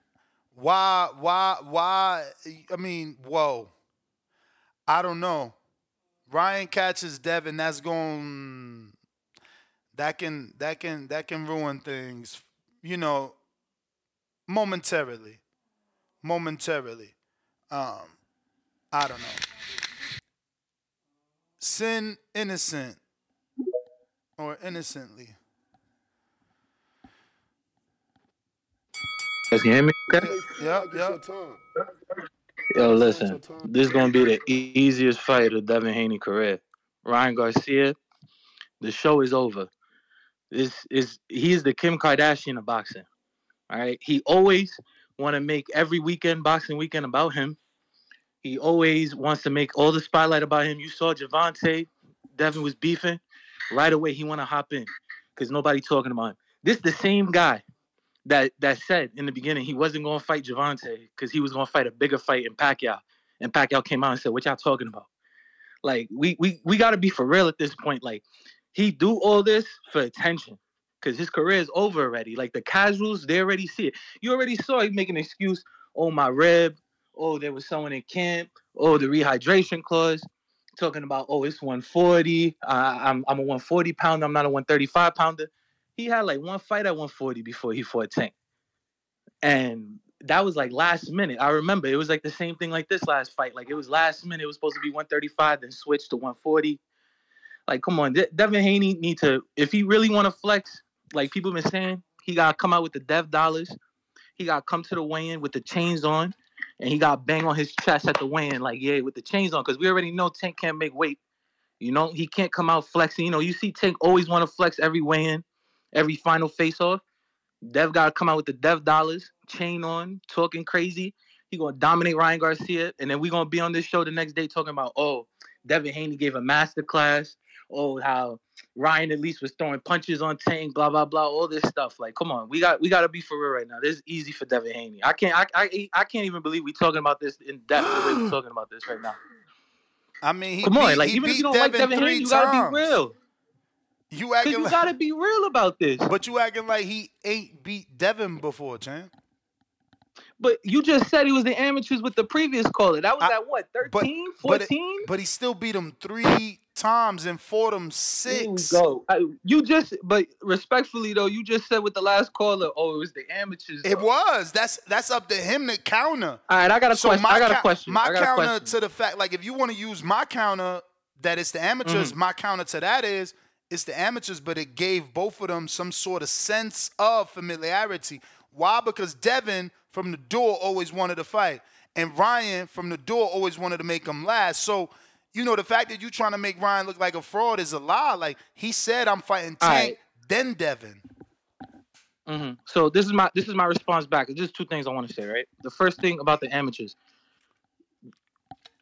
why, why, why? I mean, whoa. I don't know. Ryan catches Devin. That's going. That can that can that can ruin things. You know, momentarily. Momentarily. Um, I don't know. Sin innocent or innocently. Guys, can you hear me? Okay. Yep, yep. Yo, listen, this is gonna be the e- easiest fight of Devin Haney career. Ryan Garcia, the show is over. This is he's the Kim Kardashian of boxing. All right, he always want to make every weekend boxing weekend about him. He always wants to make all the spotlight about him. You saw Gervonta, Devin was beefing. Right away, he want to hop in because nobody talking about him. This the same guy that that said in the beginning he wasn't going to fight Gervonta because he was going to fight a bigger fight in Pacquiao. And Pacquiao came out and said, "What y'all talking about?" Like we we we got to be for real at this point. Like he do all this for attention because his career is over already. Like the casuals, they already see it. You already saw he make an excuse. Oh my rib. Oh there was someone in camp. Oh the rehydration clause. Talking about oh it's 140. Uh, I'm I'm a 140 pounder. I'm not a 135 pounder. He had like one fight at 140 before he fought Tank. And that was like last minute. I remember it was like the same thing like this last fight. Like it was last minute. It was supposed to be 135, then switched to 140. Like, come on, De- Devin Haney need to, if he really want to flex, like people been saying, he gotta come out with the Dev dollars. He gotta come to the weigh-in with the chains on, and he got bang on his chest at the weigh-in, like yeah, with the chains on, because we already know Tank can't make weight. You know, he can't come out flexing. You know, you see Tank always want to flex every weigh-in, every final face-off. Dev got to come out with the Dev dollars, chain on, talking crazy. He gonna dominate Ryan Garcia, and then we gonna be on this show the next day talking about oh, Devin Haney gave a master class. Oh, how Ryan at least was throwing punches on Tank, blah blah blah, all this stuff. Like, come on, we got we got to be for real right now. This is easy for Devin Haney. I can't I, I I can't even believe we talking about this in depth. the way we talking about this right now. I mean, he Come beat, on, like even if you don't Devin like Devin Haney, you times. gotta be real. You acting you like, gotta be real about this. but you acting like he ain't beat Devin before, champ. But you just said he was the amateurs with the previous caller. That was at what, 13, But, 14? but he still beat him three times and fought him six. Go. I, you just, but respectfully though, you just said with the last caller, oh, it was the amateurs. It was. That's that's up to him to counter. All right, I got a So question. my I got a question. My I got a counter question. to the fact, like, if you want to use my counter that it's the amateurs, Mm-hmm. my counter to that is it's the amateurs, but it gave both of them some sort of sense of familiarity. Why? Because Devin from the door always wanted to fight, and Ryan from the door always wanted to make him last. So. You know the fact that you're trying to make Ryan look like a fraud is a lie. Like he said, I'm fighting Tank, right. then Devin. hmm So this is my this is my response back. There's just two things I want to say, right? The first thing about the amateurs.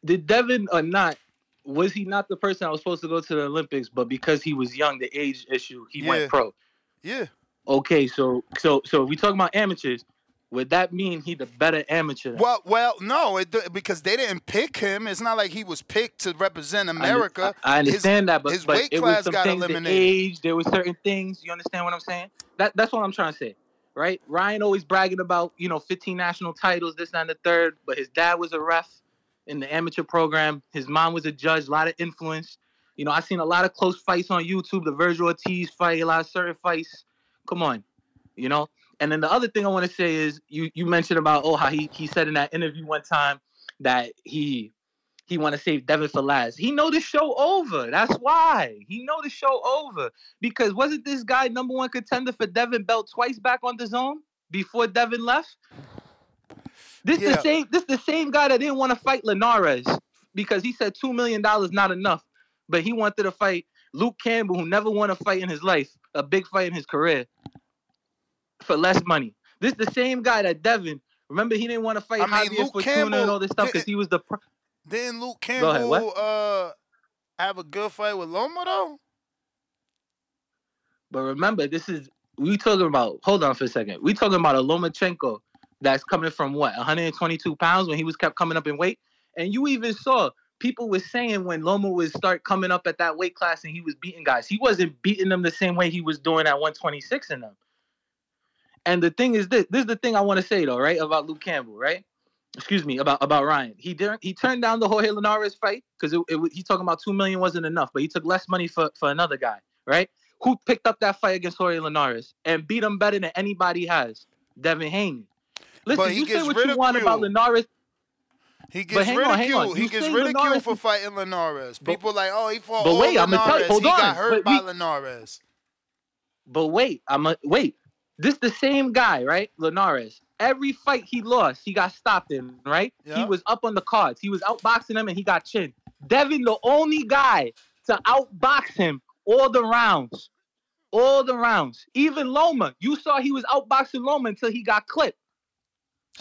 Did Devin or not, was he not the person I was supposed to go to the Olympics, but because he was young, the age issue, he Yeah. went pro. Yeah. Okay, so so so if we talk about amateurs, would that mean he the better amateur? Well, well, no, it, because they didn't pick him. It's not like he was picked to represent America. I, I understand his, that, but, his but weight it class was some got things, the age, there were certain things. You understand what I'm saying? That that's what I'm trying to say, right? Ryan always bragging about you know 15 national titles, this and the third, but his dad was a ref in the amateur program. His mom was a judge, a lot of influence. You know, I seen a lot of close fights on YouTube. The Virgil Ortiz fight, a lot of certain fights. Come on, you know. And then the other thing I want to say is you you mentioned about oh how he he said in that interview one time that he he want to save Devin for last. He know the show over. That's why he know the show over because wasn't this guy number one contender for Devin belt twice back on the zone before Devin left? This Yeah. the same. This the same guy that didn't want to fight Linares because he said two million dollars not enough, but he wanted to fight Luke Campbell, who never won a fight in his life, a big fight in his career, for less money. This is the same guy that Devin. Remember, he didn't want to fight I mean, Javier Luke Fortuna and all this stuff because he was the. Pr- Didn't Luke Go ahead, what? uh, have a good fight with Loma though? But remember, this is we talking about. Hold on for a second. We talking about a Lomachenko that's coming from what 122 pounds when he was kept coming up in weight, and you even saw people was saying when Loma would start coming up at that weight class and he was beating guys, he wasn't beating them the same way he was doing at 126 in them. And the thing is this: this is the thing I want to say though, right? About Luke Campbell, right? Excuse me, about about Ryan. He didn't. He turned down the Jorge Linares fight because it, it, he talking about two million wasn't enough, but he took less money for for another guy, right? Who picked up that fight against Jorge Linares and beat him better than anybody has? Devin Haney. Listen, But he you say what you want about ridiculed. Linares. He But gets hang on, hang ridiculed. on. He gets ridiculed Linares for fighting Linares. People like, oh, he fought But wait, I'ma tell you- hold he got hurt but by we- Linares. But wait, I'm a wait. This the same guy, right? Linares. Every fight he lost, he got stopped in, right? He was up on the cards. He was outboxing him and he got chinned. Devin, the only guy to outbox him all the rounds. All the rounds. Even Loma. You saw he was outboxing Loma until he got clipped.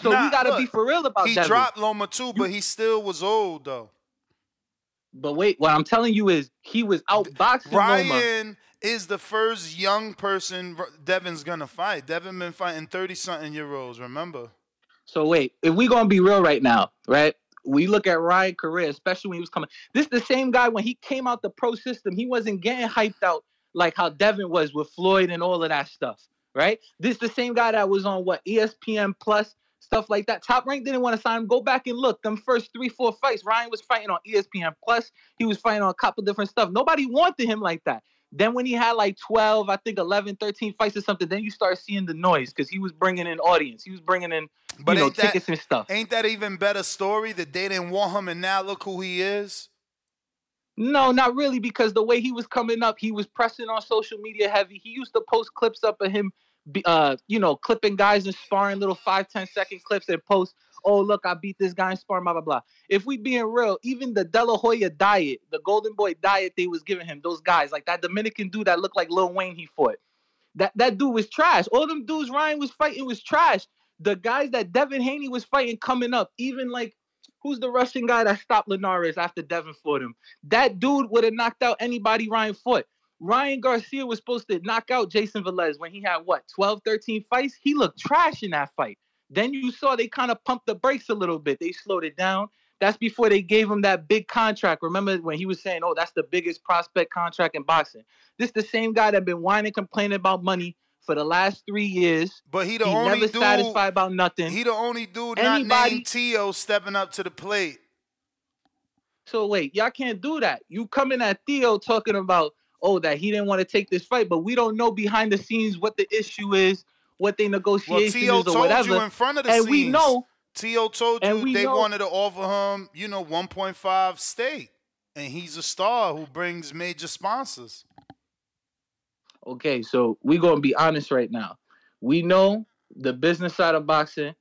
So Nah, we gotta be for real about that. He Devin. dropped Loma too, but he still was old though. But wait, what I'm telling you is he was outboxing Loma. Is the first young person Devin's gonna fight. Devin been fighting thirty something year olds. Remember? So wait, if we gonna be real right now, right? We look at Ryan career, especially when he was coming. This the same guy when he came out the pro system. He wasn't getting hyped out like how Devin was with Floyd and all of that stuff, right? This the same guy that was on what ESPN Plus stuff like that. Top Rank didn't want to sign him. Go back and look. Them first three, four fights, Ryan was fighting on ESPN Plus. He was fighting on a couple different stuff. Nobody wanted him like that. Then when he had like 12, I think 11, 13 fights or something, then you start seeing the noise because he was bringing in audience. He was bringing in But you know that- tickets and stuff. Ain't that even better story that they didn't want him and now look who he is? No, not really, because the way he was coming up, he was pressing on social media heavy. He used to post clips up of him, uh, you know, clipping guys and sparring little five, ten second clips and post, oh, look, I beat this guy in sparring, blah, blah, blah. If we being real, even the De La Hoya diet, the Golden Boy diet they was giving him, those guys, like that Dominican dude that looked like Lil Wayne he fought, That that dude was trash. All them dudes Ryan was fighting was trash. The guys that Devin Haney was fighting coming up, even like who's the Russian guy that stopped Linares after Devin fought him? That dude would have knocked out anybody Ryan fought. Ryan Garcia was supposed to knock out Jayson Velez when he had what 12, 13 fights. He looked trash in that fight. Then you saw they kind of pumped the brakes a little bit. They slowed it down. That's before they gave him that big contract. Remember when he was saying, "Oh, that's the biggest prospect contract in boxing." This the same guy that been whining, complaining about money for the last three years. But he the he only never dude satisfied about nothing. He the only dude Anybody- not named Teo stepping up to the plate. So wait, y'all can't do that. You coming at Teo talking about oh that he didn't want to take this fight, but we don't know behind the scenes what the issue is, what they Well, negotiation is or told whatever. you in front of the and scenes. we know Teo told you they know- wanted to offer him, you know, 1.5 stake, and he's a star who brings major sponsors. Okay, so we're gonna be honest right now. We know the business side of boxing.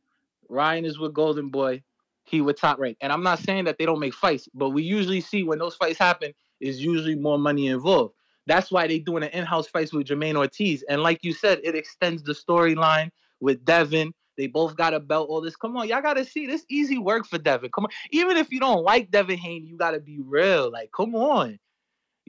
Ryan is with Golden Boy. He with Top Rank, and I'm not saying that they don't make fights, but we usually see when those fights happen is usually more money involved. That's why they doing an in-house fights with Jamaine Ortiz, and like you said, it extends the storyline with Devin. They both got a belt. All this. Come on, y'all gotta see this easy work for Devin. Come on, even if you don't like Devin Haney, you gotta be real. Like, come on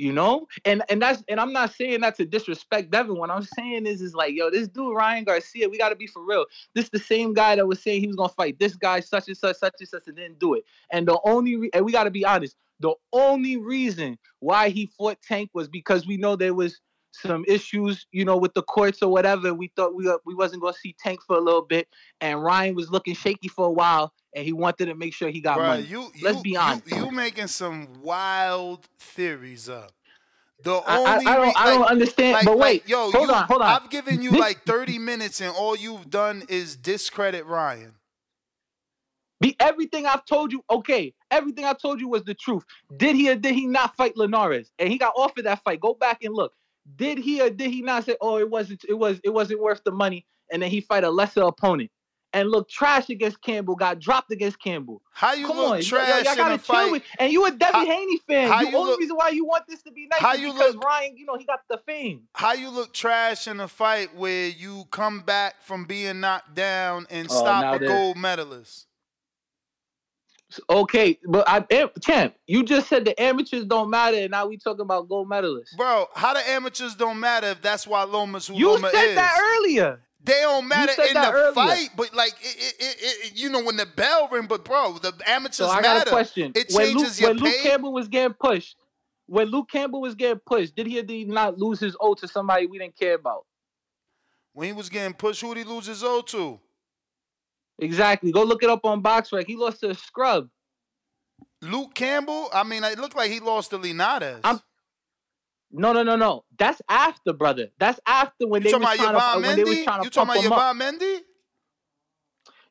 you know and and that's and i'm not saying that to disrespect devin what i'm saying is is like yo this dude ryan garcia we got to be for real this the same guy that was saying he was gonna fight this guy such and such such and such and didn't do it and the only re- and we got to be honest the only reason why he fought tank was because we know there was some issues you know with the courts or whatever we thought we, uh, we wasn't gonna see tank for a little bit and ryan was looking shaky for a while and he wanted to make sure he got Bruh, money you, let's you, be honest You, you making some wild theories up. The I- I- only I don't- re- I don't understand, Like, but like, wait, yo, hold on, hold on. I've given you like 30 minutes, and all you've done is discredit Ryan. Be everything I've told you, okay. Everything I told you was the truth. Did he or did he not fight Linares? And he got offered that fight. Go back and look. Did he or did he not say, "Oh, it wasn't, it was, it wasn't worth the money," and then he fight a lesser opponent and look trash against Campbell, got dropped against Campbell. How you Come look on, y- trash y'all, in gotta a chill fight? with- and you a Debbie Haney fan. how The you only look- reason why you want this to be nice how is you because look- Ryan, you know, he got the fame. How you look trash in a fight where you come back from being knocked down and Oh, stop a gold medalist? Okay, but I, am- champ, you just said the amateurs don't matter, and now we talking about gold medalists. Bro, how the amateurs don't matter if that's why Loma's who You Loma said that earlier. They don't matter in the earlier. fight, but like it, it, it, you know when the bell ring. But bro, the amateurs So I got matter. a question. It when Luke, changes your when Luke pay. Campbell was getting pushed, when Luke Campbell was getting pushed, did he or did he not lose his O to somebody we didn't care about? when he was getting pushed, who did he lose his O to? Exactly. Go look it up on BoxRec. He lost to a scrub. Luke Campbell. I mean, it looked like he lost to Linares. I'm- No, no, no, no. That's after, brother. That's after when they was trying to uh, when they was trying to You talking about. Yvan Mendy?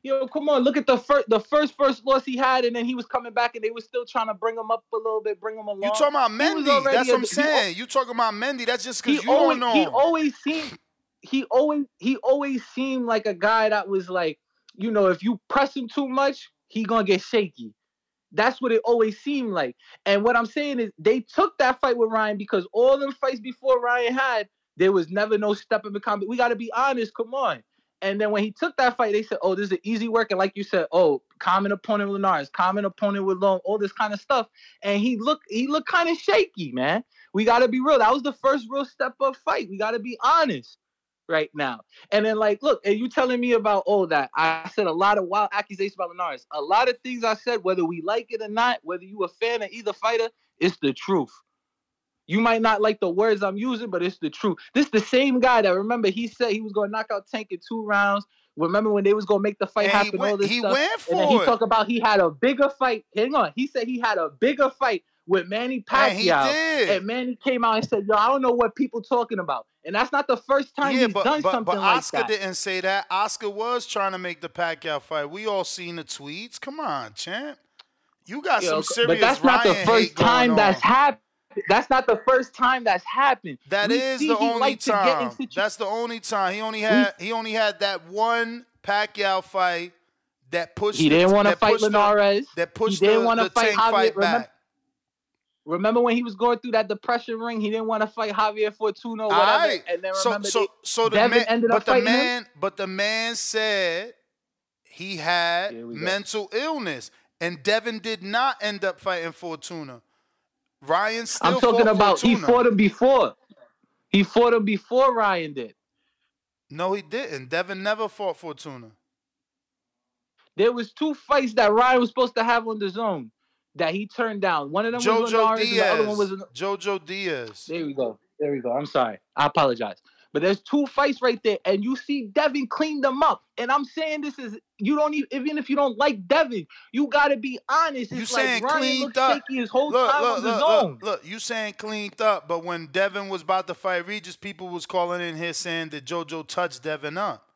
Yo, come on, look at the first the first first loss he had, and then he was coming back, and they were still trying to bring him up a little bit, bring him along. You talking about He Mendy? That's what I'm he saying. You talking about Mendy? That's just because you always, don't know. He always seemed he always he always seemed like a guy that was like, you know, if you press him too much, he gonna get shaky. That's what it always seemed like. And what I'm saying is they took that fight with Ryan because all them fights before Ryan had, there was never no step up in combat. We gotta be honest, come on. And then when he took that fight, they said, "Oh, this is an easy work." And like you said, "Oh, common opponent with Linares, common opponent with Long, all this kind of stuff." And he looked, he looked kind of shaky, man. We got to be real. That was the first real step up fight. We got to be honest right now. And then, like, look, and you telling me about all that? I said a lot of wild accusations about Linares. A lot of things I said, whether we like it or not, whether you a fan of either fighter, it's the truth. You might not like the words I'm using, but it's the truth. This the same guy that remember he said he was gonna knock out Tank in two rounds. Remember when they was gonna make the fight And happen? all went- this he stuff. went and then for he it. talked about he had a bigger fight. Hang on, he said he had a bigger fight with Manny And he Pacquiao. did. And Manny came out and said, "Yo, I don't know what people talking about." And that's not the first time yeah, he's but done but, something but like Oscar that. didn't say that. Oscar was trying to make the Pacquiao fight. We all seen the tweets. Come on, champ. You got Yo, some serious but that's not the first time that's happened. That's not the first time that's happened. That We is the only like to get in time. That's the only time. He only had he only had that one Pacquiao fight that pushed. He didn't want to fight the- Linares. That pushed he didn't want to the fight Javier. fight Remember, back. Remember when he was going through that depression ring? He didn't want to fight Javier Fortuna or whatever. right. And then So remember so they- so the Devin man, ended but up the fighting man, him. but the man said he had mental illness, and Devin did not end up fighting Fortuna. Ryan still I'm talking fought about he fought him before. He fought him before Ryan did. No, he didn't. Devin never fought Fortuna. There was two fights that Ryan was supposed to have on the zone that he turned down. One of them was Jojo Linares, and the other one Diaz. was Jojo Diaz. There we go. There we go. I'm sorry. I apologize. But there's two fights right there, and you see Devin clean them up. And I'm saying this is you don't even even if you don't like Devin, you gotta be honest. You It's saying like Ryan cleaned up? his whole look, time look, on the look, zone. look, look. You saying cleaned up, but when Devin was about to fight Regis, people was calling in here saying that JoJo touched Devin up.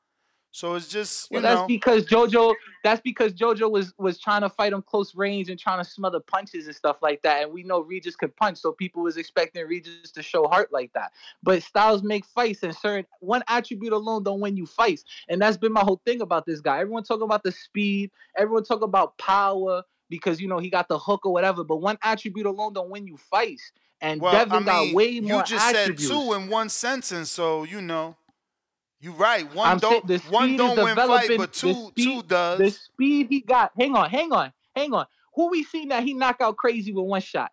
So it's just you Well, that's know. because JoJo. That's because JoJo was was trying to fight him close range and trying to smother punches and stuff like that. And we know Regis could punch, so people was expecting Regis to show heart like that. But styles make fights, and certain one attribute alone don't win you fights. And that's been my whole thing about this guy. Everyone talk about the speed. Everyone talk about power because you know he got the hook or whatever. But one attribute alone don't win you fights. And well, Devin I mean, got way more you just attributes. said two in one sentence, so you know. You right. One I'm don't one don't win fight, but two speed, two does. The speed he got. Hang on, hang on, hang on. Who we seen that he knock out crazy with one shot?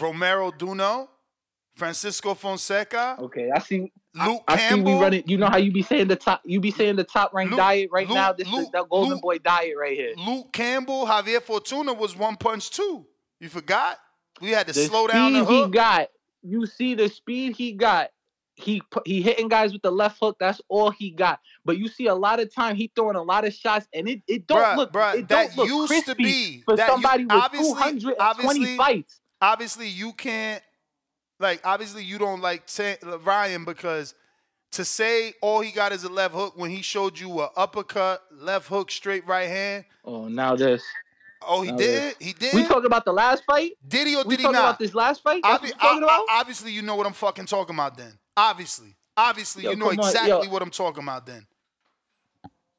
Romero Duno, Francisco Fonseca. Okay, I see. Luke I see we running. You know how you be saying the top. You be saying the top ranked Luke- diet right Luke- now. This is the Golden Luke- Boy diet right here. Luke Campbell, Javier Fortuna was one punch too. You forgot? We had to The slow down the speed he got. You see the speed he got. He he hitting guys with the left hook. That's all he got. But you see a lot of time he throwing a lot of shots, and it, it don't Bruh, look bruh, it that don't look used crispy to be for that you- somebody with obviously- 220 fights. Obviously, you can't like obviously you don't like Ryan because to say all he got is a left hook when he showed you a uppercut, left hook, straight right hand. Oh, now this. Oh, he Now did. this. He did. We talking about the last fight? Did he or we did he talking not? about this last fight? Obvi- I- about? I- obviously, you know what I'm fucking talking about. Then, obviously, obviously, Yo, you know come on, exactly what I'm talking about. Then,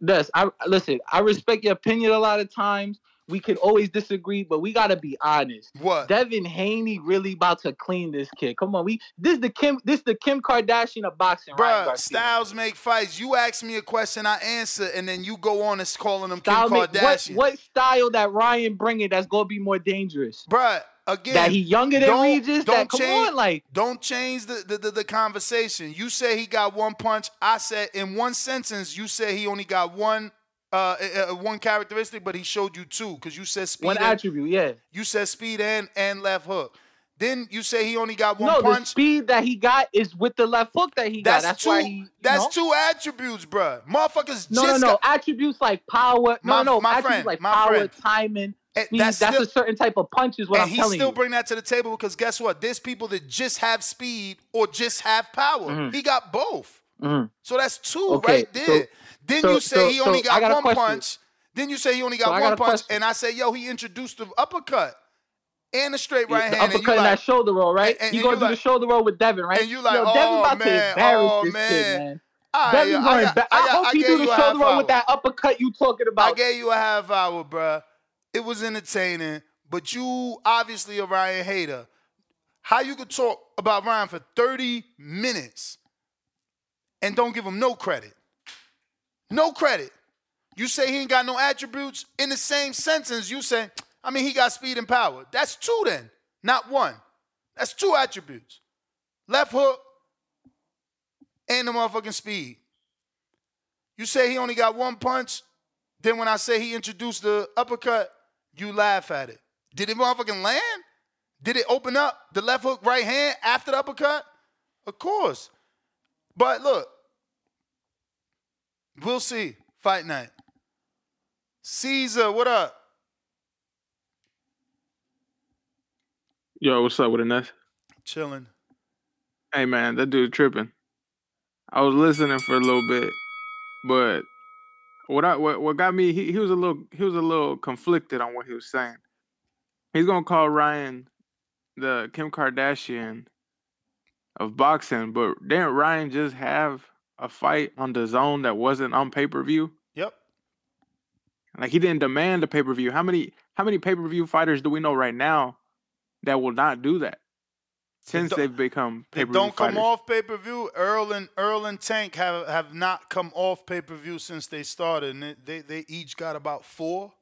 Des, I listen. I respect your opinion a lot of times. We can always disagree, but we gotta be honest. What? Devin Haney really about to clean this kid. Come on, we this the Kim this the Kim Kardashian of boxing. Bruh, styles make fights. You ask me a question, I answer, and then you go on and calling them Style Kim make- what, Kardashian. what style that Ryan bringing that's gonna be more dangerous? Bruh, again, That he younger than don't- Regis? Don't That- come change, on, like- don't change the, the, the, the conversation. You say he got one punch. I said in one sentence, you said he only got one uh, uh, uh, one characteristic, but he showed you two because you said speed. One and- attribute, yeah. You said speed and and left hook. Then you say he only got one no, the speed that he got is with the left hook that he That's, got. That's two. why he. that's know? two attributes, bruh. Motherfuckers No, no, no. got- Attributes like power. No, My- no. my attributes friend, like power, friend. timing, Speed. that's That's, still- a certain type of punch, is what and I'm he telling still you. bring that to the table because guess what? There's people that just have speed or just have power. Mhm. He got both. Mhm. So that's two Okay, right there. so- then so- you say so- he only got, got one punch. Then you say he only got I one got punch, and I say, yo, he introduced the uppercut and the straight Yeah, right the hand. and uppercut and like, that shoulder roll, right? and- and you you gonna do like- the shoulder roll with Devin, right? and you like, Yo, Devin oh, about man, to embarrass oh, this man. kid, man. All right, Devin I going back. I I, hope I he do the shoulder roll with that uppercut you talking about. I gave you a half hour, bruh. It was entertaining, but you obviously a Ryan hater. How you could talk about Ryan for 30 minutes and don't give him no credit? No credit. You say he ain't got no attributes. In the same sentence, you say, I mean, he got speed and power. That's two then, not one. That's two attributes. Left hook and the motherfucking speed. You say he only got one punch, then when I say he introduced the uppercut, you laugh at it. Did it motherfucking land? Did it open up the left hook right hand after the uppercut? Of course. But look, we'll see. Fight night. Caesar, what up? Yo, what's up with Ness? Chilling. Hey man, that dude tripping. I was listening for a little bit, but what I what, what got me he, he was a little he was a little conflicted on what he was saying. He's gonna call Ryan the Kim Kardashian of boxing, but didn't Ryan just have a fight on the zone that wasn't on pay per view? Yep. Like he didn't demand a pay per view. How many how many pay per view fighters do we know right now that will not do that since they've become They pay per view don't fighters. come off pay per view. Errol and Errol and Tank have have not come off pay per view since they started, and they, they they each got about four.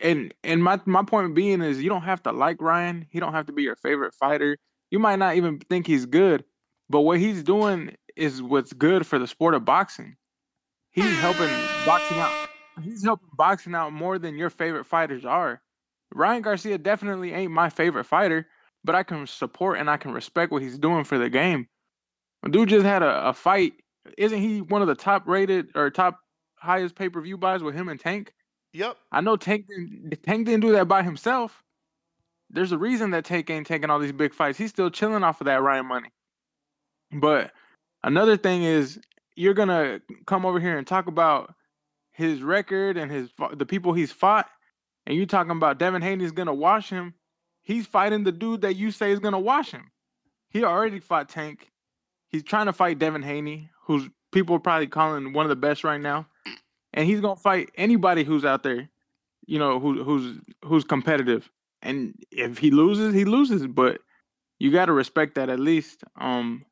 and and my my point being is you don't have to like Ryan. He don't have to be your favorite fighter. You might not even think he's good, but what he's doing is what's good for the sport of boxing. He's helping boxing out. He's helping boxing out more than your favorite fighters are. Ryan Garcia definitely ain't my favorite fighter, but I can support and I can respect what he's doing for the game. Dude just had a, a fight. Isn't he one of the top rated or top highest pay per view buys with him and Tank? Yep. I know Tank didn't, Tank didn't do that by himself. There's a reason that Tank ain't taking all these big fights. He's still chilling off of that Ryan money. But another thing is, you're gonna come over here and talk about his record and his the people he's fought, and you're talking about Devin Haney's gonna wash him. He's fighting the dude that you say is gonna wash him. He already fought Tank. He's trying to fight Devin Haney, who's people are probably calling one of the best right now, and he's gonna fight anybody who's out there, you know, who, who's who's competitive. And if he loses, he loses. But you got to respect that at least. Um,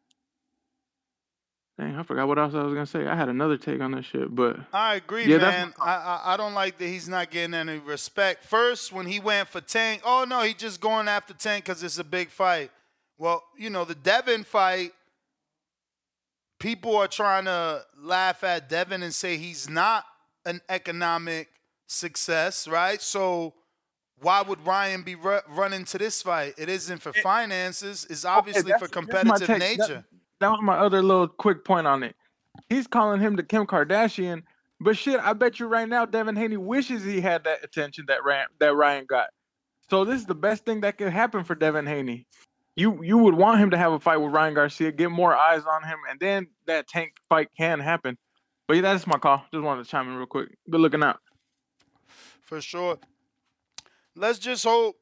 dang, I forgot what else I was gonna say. I had another take on that shit, but I agree, Yeah, that's man. I, I I don't like that he's not getting any respect. First, when he went for Tank, oh no, he just going after Tank because it's a big fight. Well, you know the Devin fight. People are trying to laugh at Devin and say he's not an economic success, right? So why would Ryan be ru- running to this fight? It isn't for finances. It's obviously that's- for competitive take. That- nature. That was my other little quick point on it. He's calling him the Kim Kardashian, but shit, I bet you right now Devin Haney wishes he had that attention that Ryan that Ryan got. So this is the best thing that could happen for Devin Haney. You you would want him to have a fight with Ryan Garcia, get more eyes on him, and then that tank fight can happen. But yeah, that's my call. Just wanted to chime in real quick. Good looking out. for sure. Let's just hope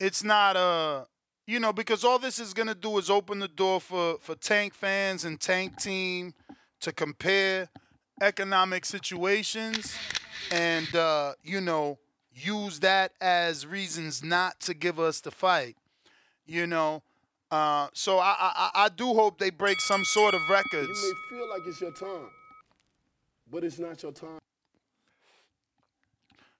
it's not uh you know because all this is gonna do is open the door for for tank fans and tank team to compare economic situations and uh you know use that as reasons not to give us the fight you know uh so i i I- i do hope they break some sort of records You may feel like it's your time, but it's not your time.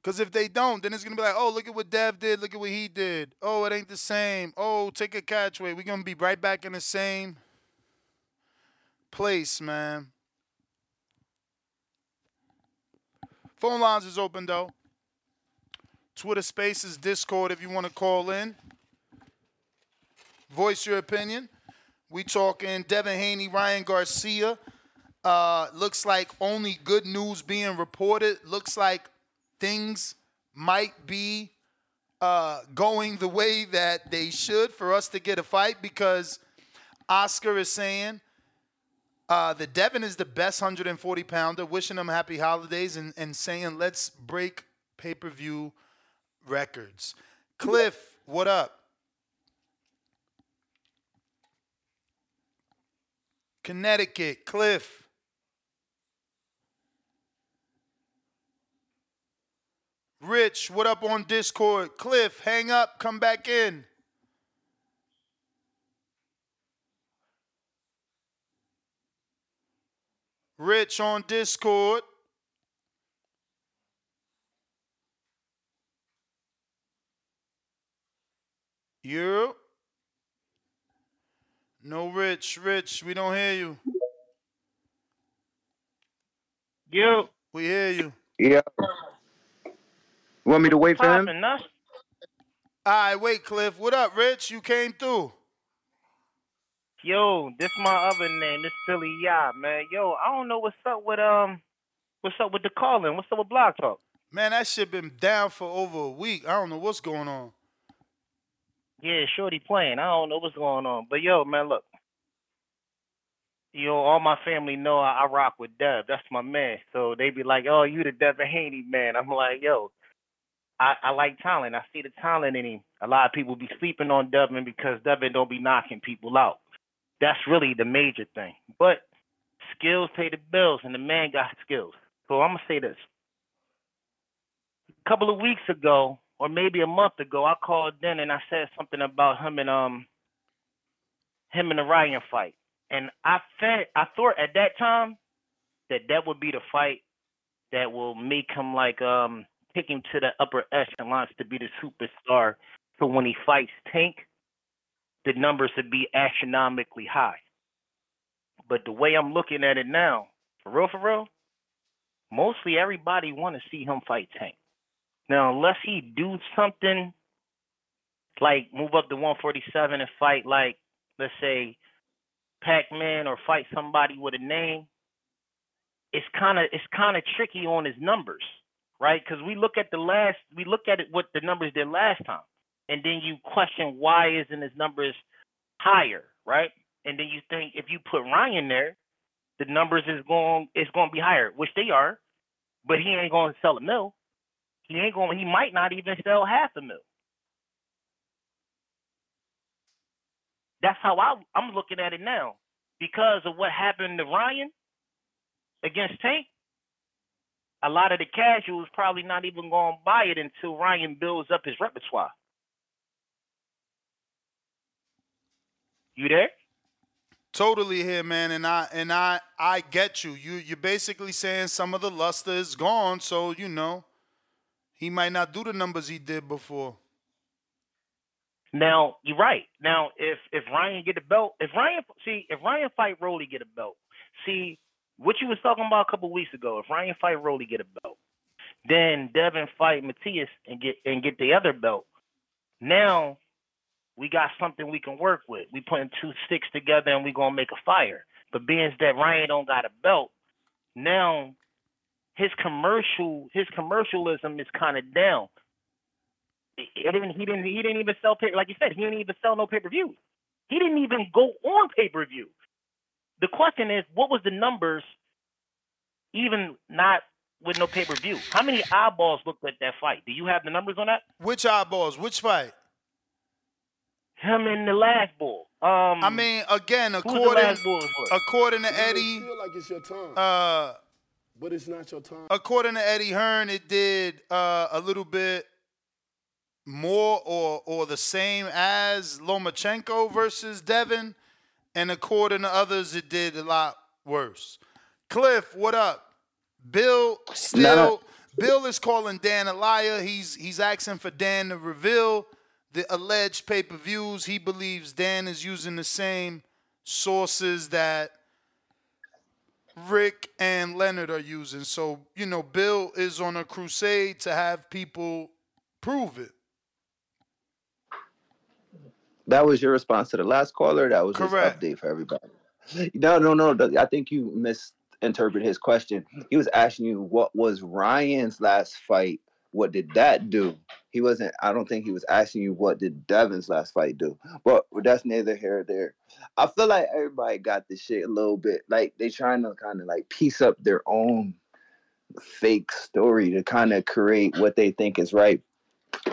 Because if they don't, then it's gonna be like, oh, look at what Dev did, look at what he did. Oh, it ain't the same. Oh, take a catch weight. We're gonna be right back in the same place, man. Phone lines is open though. Twitter Spaces, Discord if you want to call in. Voice your opinion. We talking Devin Haney, Ryan Garcia. Uh, looks like only good news being reported. Looks like things might be uh, going the way that they should for us to get a fight because Oscar is saying uh, that Devin is the best 140 pounder, wishing him happy holidays and, and saying, let's break pay per view records. Cliff, what up? Connecticut, Cliff. Rich, what up on Discord? Cliff, hang up, come back in. Rich on Discord. You. No, Rich. Rich, we don't hear you. You. We hear you. Yeah. Want me to wait for him? Popping, huh? All right, wait, Cliff. What up, Rich? You came through. Yo, this my other name. This Philly Yacht, man. Yo, I don't know what's up with um, what's up with the calling. What's up with Block Talk? Man, that shit been down for over a week. I don't know what's going on. Yeah, Shorty playing. I don't know what's going on, but yo, man, look. Yo, all my family know I, I rock with Dev. That's my man. So they be like, "Oh, you the Devin Haney man." I'm like, "Yo, I, I like talent. I see the talent in him. A lot of people be sleeping on Devin because Devin don't be knocking people out. That's really the major thing. But skills pay the bills, and the man got skills. So I'm gonna say this. A couple of weeks ago, or maybe a month ago, I called then and I said something about him and um him and the Ryan fight, and I felt I thought at that time that that would be the fight that will make him like um take him to the upper echelons to be the superstar. So when he fights Tank, the numbers would be astronomically high. But the way I'm looking at it now, for real, for real, mostly everybody want to see him fight Tank. Now, unless he do something like move up to 147 and fight like, let's say, Pac-Man or fight somebody with a name, it's kind of it's kind of tricky on his numbers, right? Because we look at the last, we look at it what the numbers did last time, and then you question why isn't his numbers higher, right? And then you think if you put Ryan there, the numbers is going is going to be higher, which they are, but he ain't going to sell a mill. He ain't going. He might not even sell half a mill. That's how I, I'm looking at it now, because of what happened to Ryan against Tank. A lot of the casuals probably not even going to buy it until Ryan builds up his repertoire. You there? Totally here, man, and I and I I get you. You you're basically saying some of the luster is gone, so you know he might not do the numbers he did before. Now you're right. Now if if Ryan get a belt, if Ryan see if Ryan fight Rolly get a belt, see what you was talking about a couple weeks ago. If Ryan fight Rolly get a belt, then Devin fight Matias and get and get the other belt. Now we got something we can work with. We putting two sticks together and we gonna make a fire. But being that Ryan don't got a belt, now his commercial his commercialism is kind of down. It didn't he didn't he didn't even sell pay like you said he didn't even sell no pay per view. He didn't even go on pay per view. The question is, what was the numbers? Even not with no pay per view, how many eyeballs looked at that fight? Do you have the numbers on that? Which eyeballs? Which fight? Him and the last bull. Um, I mean, again, according last bull was? according to You may Eddie, feel like it's your time, uh, but it's not your time. according to Eddie Hearn, it did uh, a little bit more or or the same as Lomachenko versus Devin, and according to others, it did a lot worse. Cliff, what up? Bill still No, Bill is calling Dan a liar. He's he's asking for Dan to reveal the alleged pay-per-views. He believes Dan is using the same sources that Rick and Leonard are using. So, you know, Bill is on a crusade to have people prove it. That was your response to the last caller. That was Correct. his update for everybody. No, no, no. I think you misinterpreted his question. He was asking you what was Ryan's last fight. What did that do? He wasn't. I don't think he was asking you what did Devin's last fight do. But that's neither here or there. I feel like everybody got this shit a little bit. Like they trying to kind of like piece up their own fake story to kind of create what they think is right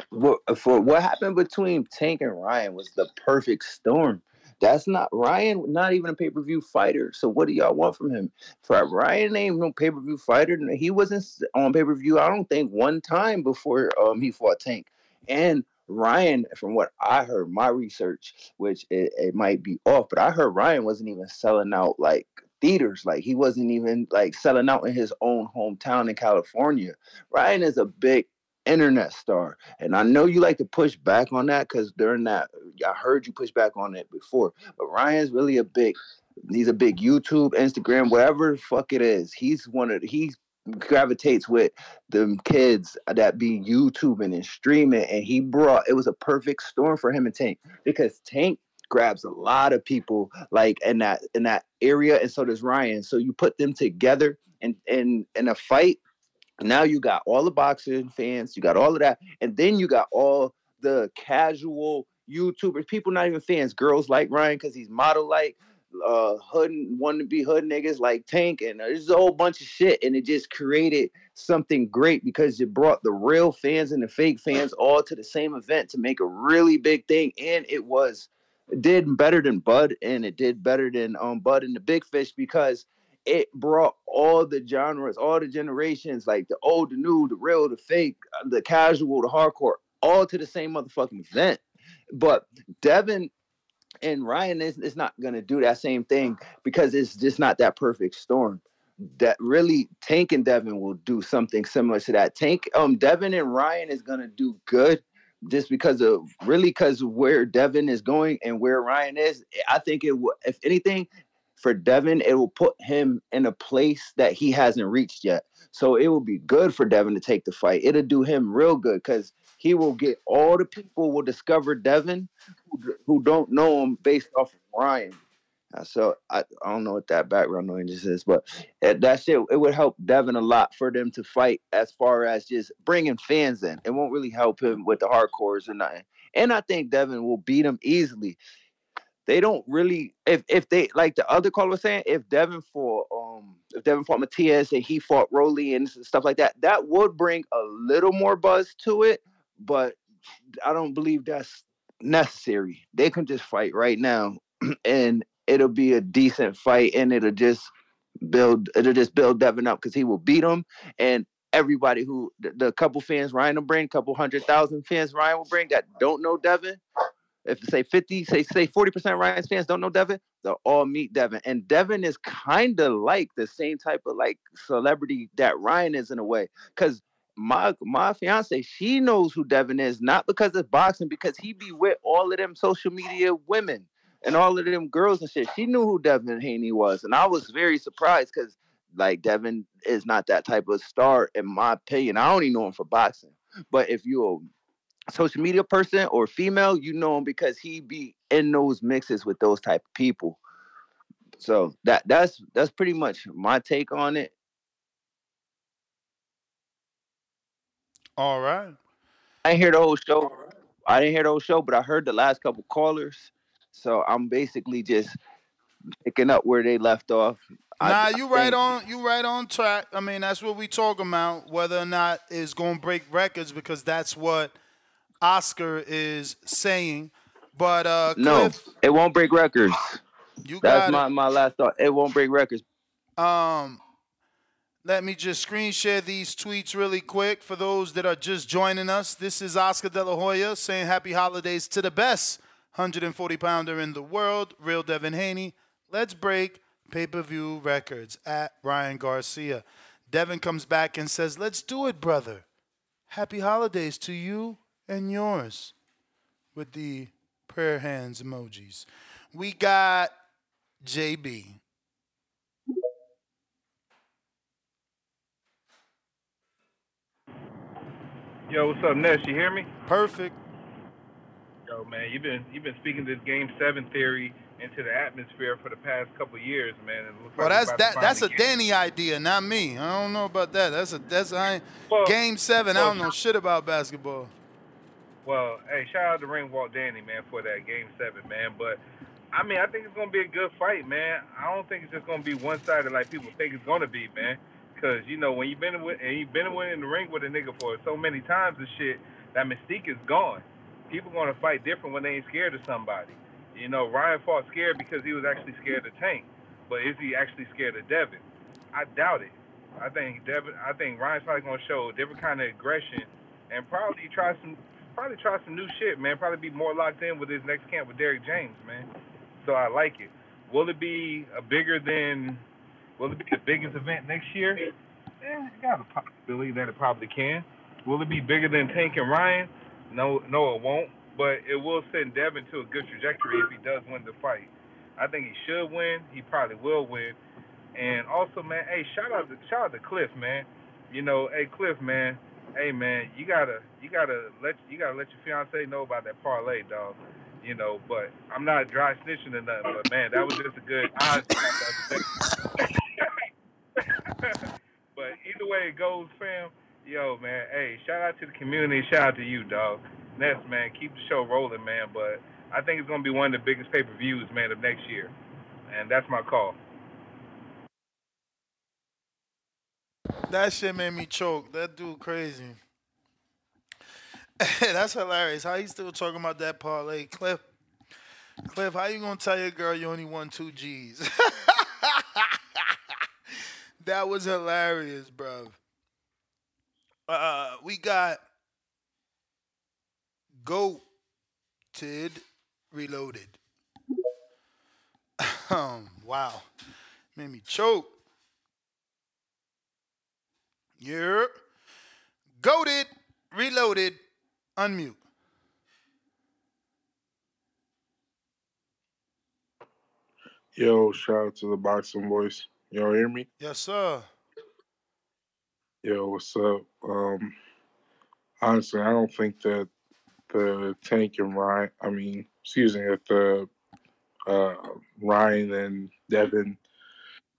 what, for what happened between Tank and Ryan was the perfect storm. That's not Ryan, not even a pay per view fighter. So what do y'all want from him? For Ryan ain't no pay per view fighter. He wasn't on pay per view. I don't think one time before um he fought Tank. And Ryan, from what I heard, my research, which it, it might be off, but I heard Ryan wasn't even selling out like theaters. Like he wasn't even like selling out in his own hometown in California. Ryan is a big internet star. And I know you like to push back on that because during that, I heard you push back on it before. But Ryan's really a big, he's a big YouTube, Instagram, whatever fuck it is. He's one of, he gravitates with the kids that be YouTubing and streaming. And he brought, it was a perfect storm for him and Tank because Tank grabs a lot of people like in that in that area and so does Ryan. So you put them together in in in a fight now you got all the boxing fans, you got all of that, and then you got all the casual YouTubers, people not even fans, girls like Ryan because he's model like, uh, hood want to be hood niggas like Tank, and there's a whole bunch of shit, and it just created something great because it brought the real fans and the fake fans all to the same event to make a really big thing, and it was it did better than Bud, and it did better than um Bud and the Big Fish because it brought all the genres, all the generations, like the old, the new, the real, the fake, uh, the casual, the hardcore, all to the same motherfucking event. But Devin and Ryan is, is not gonna do that same thing because it's just not that perfect storm. That really Tank and Devin will do something similar to that. Tank, um, Devin and Ryan is gonna do good just because of really because where Devin is going and where Ryan is. I think it will, if anything, for Devin, it will put him in a place that he hasn't reached yet. So it will be good for Devin to take the fight. It'll do him real good because he will get all the people will discover Devin who, who don't know him based off of Ryan. Uh, so I, I don't know what that background noise is, but that, that shit it would help Devin a lot for them to fight as far as just bringing fans in. It won't really help him with the hardcores or nothing. And I think Devin will beat him easily. They don't really if if they like the other caller was saying if Devin fought um if Devin fought Matias and he fought Rolly and stuff like that that would bring a little more buzz to it, but I don't believe that's necessary. They can just fight right now and it'll be a decent fight and it'll just build it'll just build Devin up because he will beat him and everybody who the, the couple fans Ryan will bring, couple hundred thousand fans Ryan will bring that don't know Devin. If say 50, say say 40% Ryan's fans don't know Devin, they'll all meet Devin. And Devin is kind of like the same type of like celebrity that Ryan is in a way. Cause my my fiance, she knows who Devin is, not because it's boxing, because he be with all of them social media women and all of them girls and shit. She knew who Devin Haney was, and I was very surprised because like Devin is not that type of star in my opinion. I only know him for boxing, but if you're social media person or female, you know him because he be in those mixes with those type of people. So that that's that's pretty much my take on it. All right. I didn't hear the whole show. I didn't hear the whole show, but I heard the last couple callers. So I'm basically just picking up where they left off. Nah, I you right think- on. You right on track. I mean, that's what we talking about. Whether or not it's going to break records, because that's what Oscar is saying. But uh, No, Cliff, it won't break records. you That's got my, my last thought. It won't break records. Um, let me just screen share these tweets really quick for those that are just joining us. This is Oscar De La Hoya saying Happy Holidays to the best 140 pounder in the world, Real Devin Haney. Let's break pay per view records at Ryan Garcia. Devin comes back and says, Let's do it, brother. Happy holidays to you and yours with the prayer hands emojis. We got JB. Yo, what's up, Ness? You hear me? Perfect. Yo, man, you've been you've been speaking this Game Seven theory into the atmosphere for the past couple years, man. Well, like that's that. That's a get- Danny idea, not me. I don't know about that. That's a that's I Well- game seven. I don't know shit about basketball. Well, hey, shout out to Ringwalt Danny, man, for that Game Seven, man. But I mean, I think it's gonna be a good fight, man. I don't think it's just gonna be one sided like people think it's gonna be, man. Cause you know when you've been with and you've been in the ring with a nigga for so many times and shit, that mystique is gone. People gonna fight different when they ain't scared of somebody. You know, Ryan fought scared because he was actually scared of Tank, but is he actually scared of Devin? I doubt it. I think Devin. I think Ryan's probably gonna show a different kind of aggression and probably try some probably try some new shit, man. Probably be more locked in with his next camp with Derrick James, man. So I like it. Will it be a bigger than? Will it be the biggest event next year? Yeah, it got a possibility that it probably can. Will it be bigger than Tank and Ryan? No, no, it won't. But it will send Devin to a good trajectory if he does win the fight. I think he should win. He probably will win. And also, man, hey, shout out to shout out to Cliff, man. You know, hey Cliff, man. Hey man, you gotta you gotta let you gotta let your fiance know about that parlay, dog. You know, but I'm not dry snitching or nothing, but man, that was just a good but either way it goes, fam. Yo, man, hey, shout out to the community, shout out to you, dog. Ness, man, keep the show rolling, man. But I think it's gonna be one of the biggest pay per views, man, of next year. And that's my call. That shit made me choke. That dude crazy. That's hilarious. How you still talking about that parlay, Cliff? Cliff, how you gonna tell your girl you only won two G's? that was hilarious, bro. Uh, we got Goated Reloaded. Um, wow. Made me choke. Yep. Goaded, Reloaded. Unmute. Yo, shout out to the boxing boys. Y'all hear me? Yes, sir. Yo, what's up? Um, honestly, I don't think that the Tank and Ryan, I mean, excuse me, that the uh, Ryan and Devin,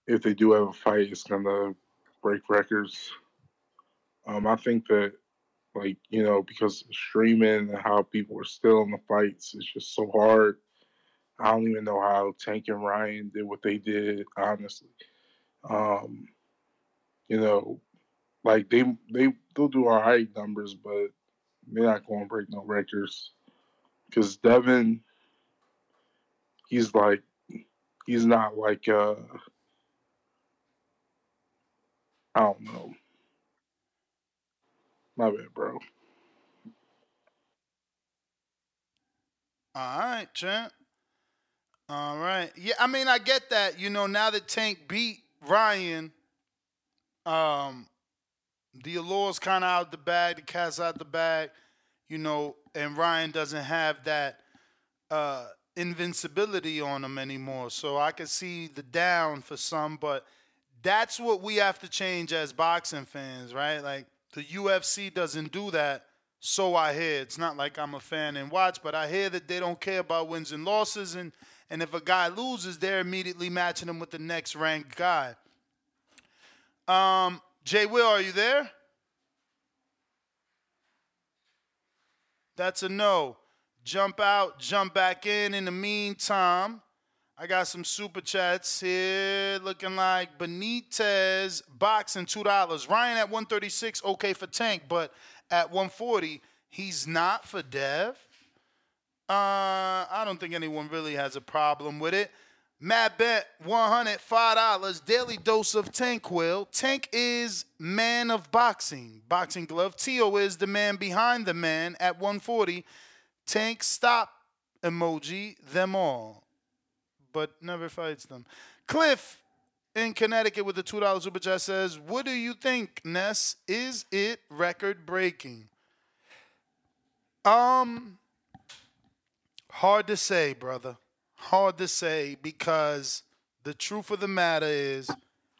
if they do have a fight, it's gonna break records. Um, I think that, like, you know, because streaming and how people are still in the fights, it's just so hard. I don't even know how Tank and Ryan did what they did, honestly. Um, you know, like they they they'll do all right numbers, but they're not going to break no records. Because Devin, he's like, he's not like uh, I don't know. My bad, bro. All right, champ. All right. Yeah, I mean, I get that. You know, now that Tank beat Ryan, um, the allure's kind of out the bag, the cat's out the bag, you know, and Ryan doesn't have that uh, invincibility on him anymore. So I can see the down for some, but that's what we have to change as boxing fans, right? Like the UFC doesn't do that. So I hear. It's not like I'm a fan and watch, but I hear that they don't care about wins and losses, and and if a guy loses, they're immediately matching him with the next ranked guy. Um, Jay Will, are you there? That's a no. Jump out, jump back in. In the meantime, I got some super chats here looking like Benitez boxing $2. Ryan at 136, okay for Tank, but at 140, he's not for Dev. Uh, I don't think anyone really has a problem with it. Matt Bet, 100, $5. Daily dose of Tank Will. Tank is man of boxing. Boxing glove. Teo is the man behind the man at 140. Tank stop emoji, them all. But never fights them. Cliff in Connecticut with the $2 super chat says, What do you think, Ness? Is it record breaking? Um, hard to say, brother hard to say because the truth of the matter is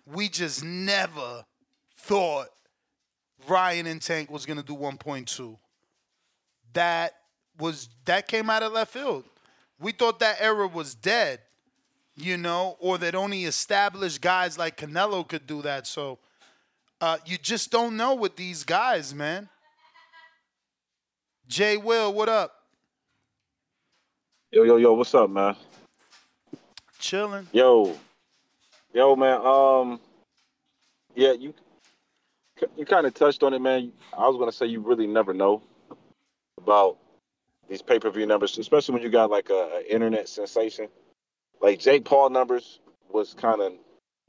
we just never thought Ryan and Tank was gonna do 1.2. That was that came out of left field. We thought that era was dead, you know, or that only established guys like Canelo could do that. So uh, you just don't know with these guys, man. Jay Will, what up? Yo, yo, yo, what's up, man? Chilling. Yo, yo, man. Um, yeah, you you kind of touched on it, man. I was gonna say you really never know about these pay per view numbers, especially when you got like a, a internet sensation. Like Jake Paul numbers was kind of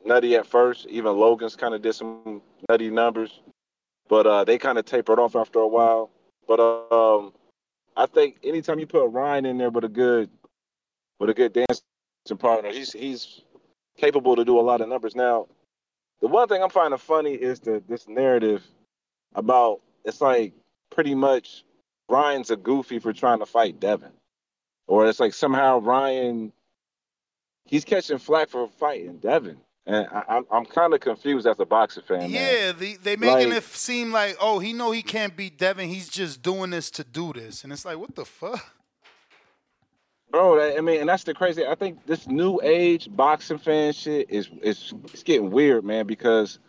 nutty at first. Even Logan's kind of did some nutty numbers, but uh, they kind of tapered off after a while. But um, I think anytime you put Ryan in there with a good with a good dancing partner, he's he's capable to do a lot of numbers. Now, the one thing I'm finding funny is the this narrative about it's like pretty much Ryan's a goofy for trying to fight Devin, or it's like somehow Ryan he's catching flack for fighting Devin. And I, I'm I'm kind of confused as a boxing fan. Yeah, the, they making Like- it seem like, oh, he know he can't beat Devin. He's just doing this to do this, and it's like, what the fuck? Bro, that, I mean, and that's the crazy. I think this new age boxing fan shit is is it's getting weird, man. Because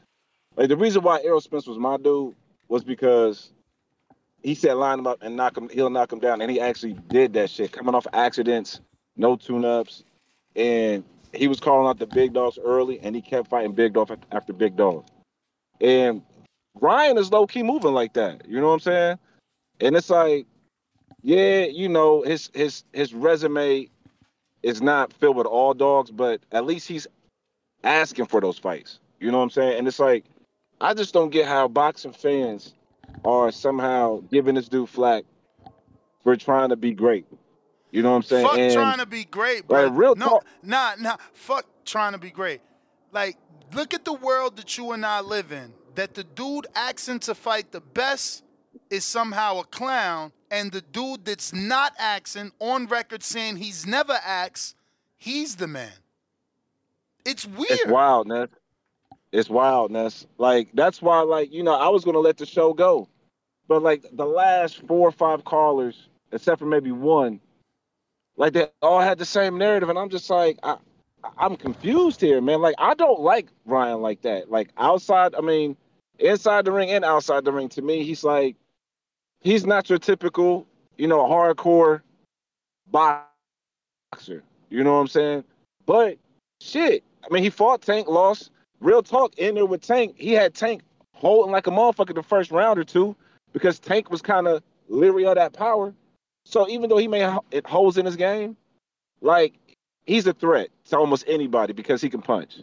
like the reason why Errol Spence was my dude was because he said line him up and knock him. He'll knock him down, and he actually did that shit. Coming off accidents, no tune-ups, and he was calling out the big dogs early, and he kept fighting big dog after- big dog. And Ryan is low key moving like that. You know what I'm saying? And it's like, yeah, you know, his his his resume is not filled with all dogs, but at least he's asking for those fights. You know what I'm saying? And it's like, I just don't get how boxing fans are somehow giving this dude flack for trying to be great. You know what I'm saying? Fuck and trying to be great, bro. like real no, talk. nah, nah. Fuck trying to be great. Like, look at the world that you and I live in. That the dude asking to fight the best is somehow a clown, and the dude that's not asking on record saying he's never asked, he's the man. It's weird. It's wild, wildness. It's wildness. Like that's why, like you know, I was gonna let the show go, but like the last four or five callers, except for maybe one, like they all had the same narrative, and I'm just like, I, I'm confused here, man. Like I don't like Ryan like that. Like outside, I mean, inside the ring and outside the ring, to me, he's like, he's not your typical, you know, hardcore boxer. You know what I'm saying? But shit, I mean, he fought Tank, lost. Real talk, in there with Tank, he had Tank holding like a motherfucker the first round or two because Tank was kind of leery of that power. So even though he may have it holes in his game, like he's a threat to almost anybody because he can punch.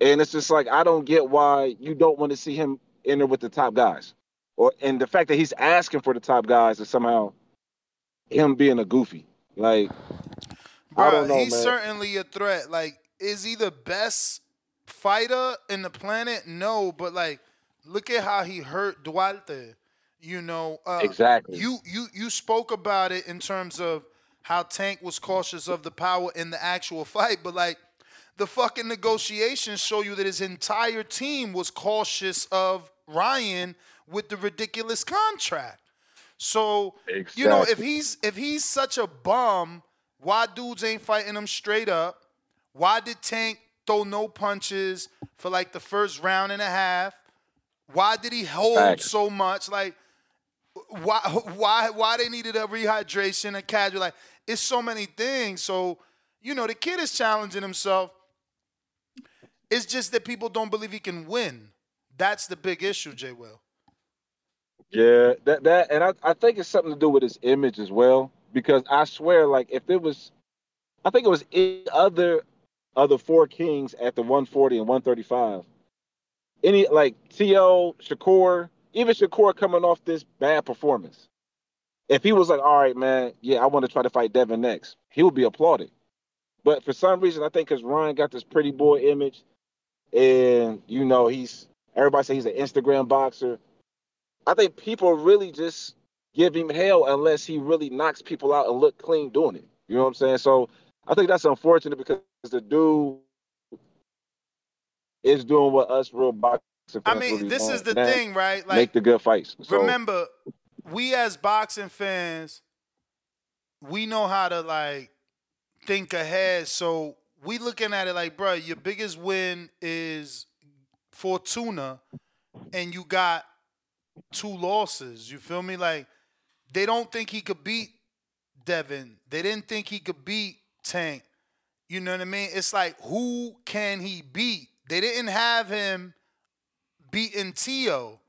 And it's just like I don't get why you don't want to see him in there with the top guys, or and the fact that he's asking for the top guys is somehow him being a goofy. Like don't know, he's man. certainly a threat. Like, is he the best fighter in the planet? No, but like, look at how he hurt Duarte. You know, uh, Exactly. You you you spoke about it in terms of how Tank was cautious of the power in the actual fight, but like, the fucking negotiations show you that his entire team was cautious of Ryan with the ridiculous contract. So you know, if he's if he's such a bum, why dudes ain't fighting him straight up? Why did Tank throw no punches for like the first round and a half? Why did he hold so much? Like why why why they needed a rehydration, a casual like it's so many things. So, you know, the kid is challenging himself. It's just that people don't believe he can win. That's the big issue, Jay Will. Yeah, that that and I, I think it's something to do with his image as well. Because I swear, like if it was I think it was any other other four kings at the 140 and 135. Any like Teo, Shakur, even Shakur coming off this bad performance. If he was like, all right, man, yeah, I want to try to fight Devin next, he would be applauded. But for some reason, I think because Ryan got this pretty boy image, and you know, he's everybody say he's an Instagram boxer. I think people really just give him hell unless he really knocks people out and look clean doing it. You know what I'm saying? So I think that's unfortunate because the dude is doing what us real fans I mean, this is the thing, right? Like make the good fights. So, remember, we as boxing fans, we know how to like think ahead. So we looking at it like, bro, your biggest win is Fortuna, and you got two losses. You feel me? Like they don't think he could beat Devin. They didn't think he could beat Tank. You know what I mean? It's like who can he beat? They didn't have him beating Teo.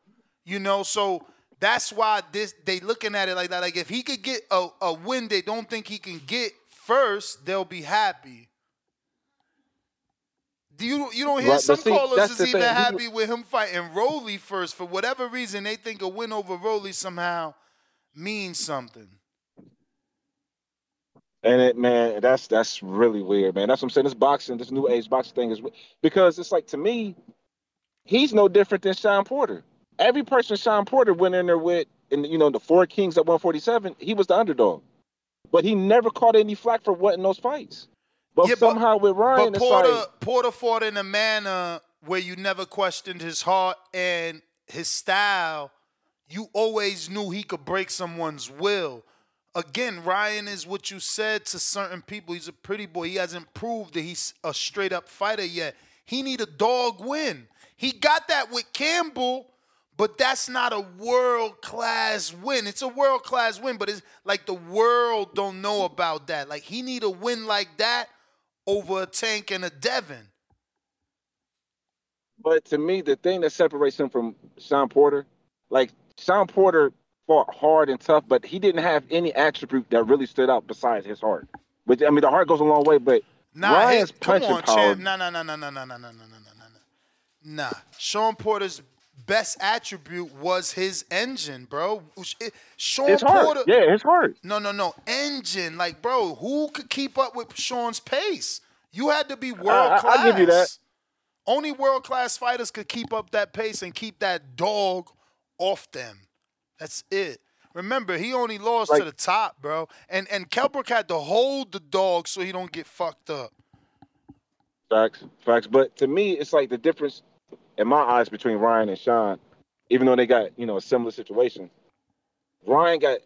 You know, so that's why this they looking at it like that. Like if he could get a, a win they don't think he can get first, they'll be happy. Do you you don't hear Right, some see, callers is even thing. Happy with him fighting Rolly first for whatever reason they think a win over Rolly somehow means something. and it man, that's that's really weird, man. That's what I'm saying. This boxing, this new age boxing thing is because it's like to me, he's no different than Shawn Porter. Every person Shawn Porter went in there with, and you know, the four kings at 147, he was the underdog. But he never caught any flack for what in those fights. But somehow with Ryan, But it's Porter like Porter fought in a manner where you never questioned his heart and his style. You always knew he could break someone's will. Again, Ryan is what you said to certain people. He's a pretty boy. He hasn't proved that he's a straight up fighter yet. He need a dog win. He got that with Campbell, but that's not a world class win. It's a world class win, but it's like the world don't know about that. Like he need a win like that over a Tank and a Devin. But to me, the thing that separates him from Shawn Porter, like Shawn Porter fought hard and tough, but he didn't have any attribute that really stood out besides his heart. But I mean, the heart goes a long way. But Nah, Ryan's come punching on, power, champ. Nah, nah, nah, nah, nah, nah, nah, nah, nah, nah, Shawn Porter's best attribute was his engine, bro. Shawn His. Porter. Yeah, his heart. No, no, no. Engine. Like, bro, who could keep up with Shawn's pace? You had to be world I- class. I'll give you that. Only world class fighters could keep up that pace and keep that dog off them. That's it. Remember, he only lost to the top, bro. And and Kell Brook had to hold the dog so he don't get fucked up. Facts, facts. But to me, it's like the difference in my eyes between Ryan and Shawn, even though they got you know a similar situation. Ryan got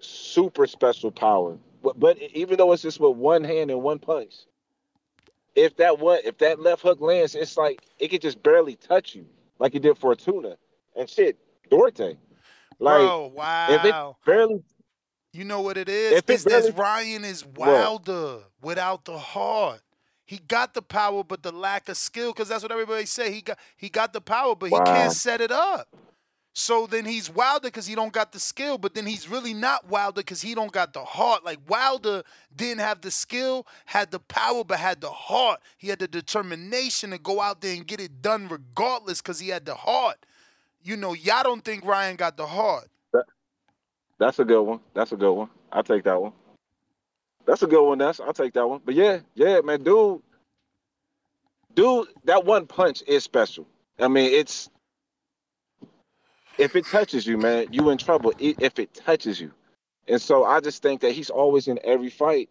super special power, but, but even though it's just with one hand and one punch, if that one if that left hook lands, it's like it could just barely touch you, like it did Fortuna and shit. Duarte, like bro, wow. if it barely You know what it is? If it It's that Ryan is What? Wilder without the heart. He got the power, but the lack of skill, because that's what everybody say. He got he got the power, but he can't set it up. So then he's Wilder because he don't got the skill, but then he's really not Wilder because he don't got the heart. Like Wilder didn't have the skill, had the power, but had the heart. He had the determination to go out there and get it done regardless because he had the heart. You know, y'all don't think Ryan got the heart. That's a good one. That's a good one. I'll take that one. That's a good one. That's I'll take that one. But yeah, yeah, man, dude, dude, that one punch is special. I mean, it's if it touches you, man, you in trouble. If it touches you, and so I just think that he's always in every fight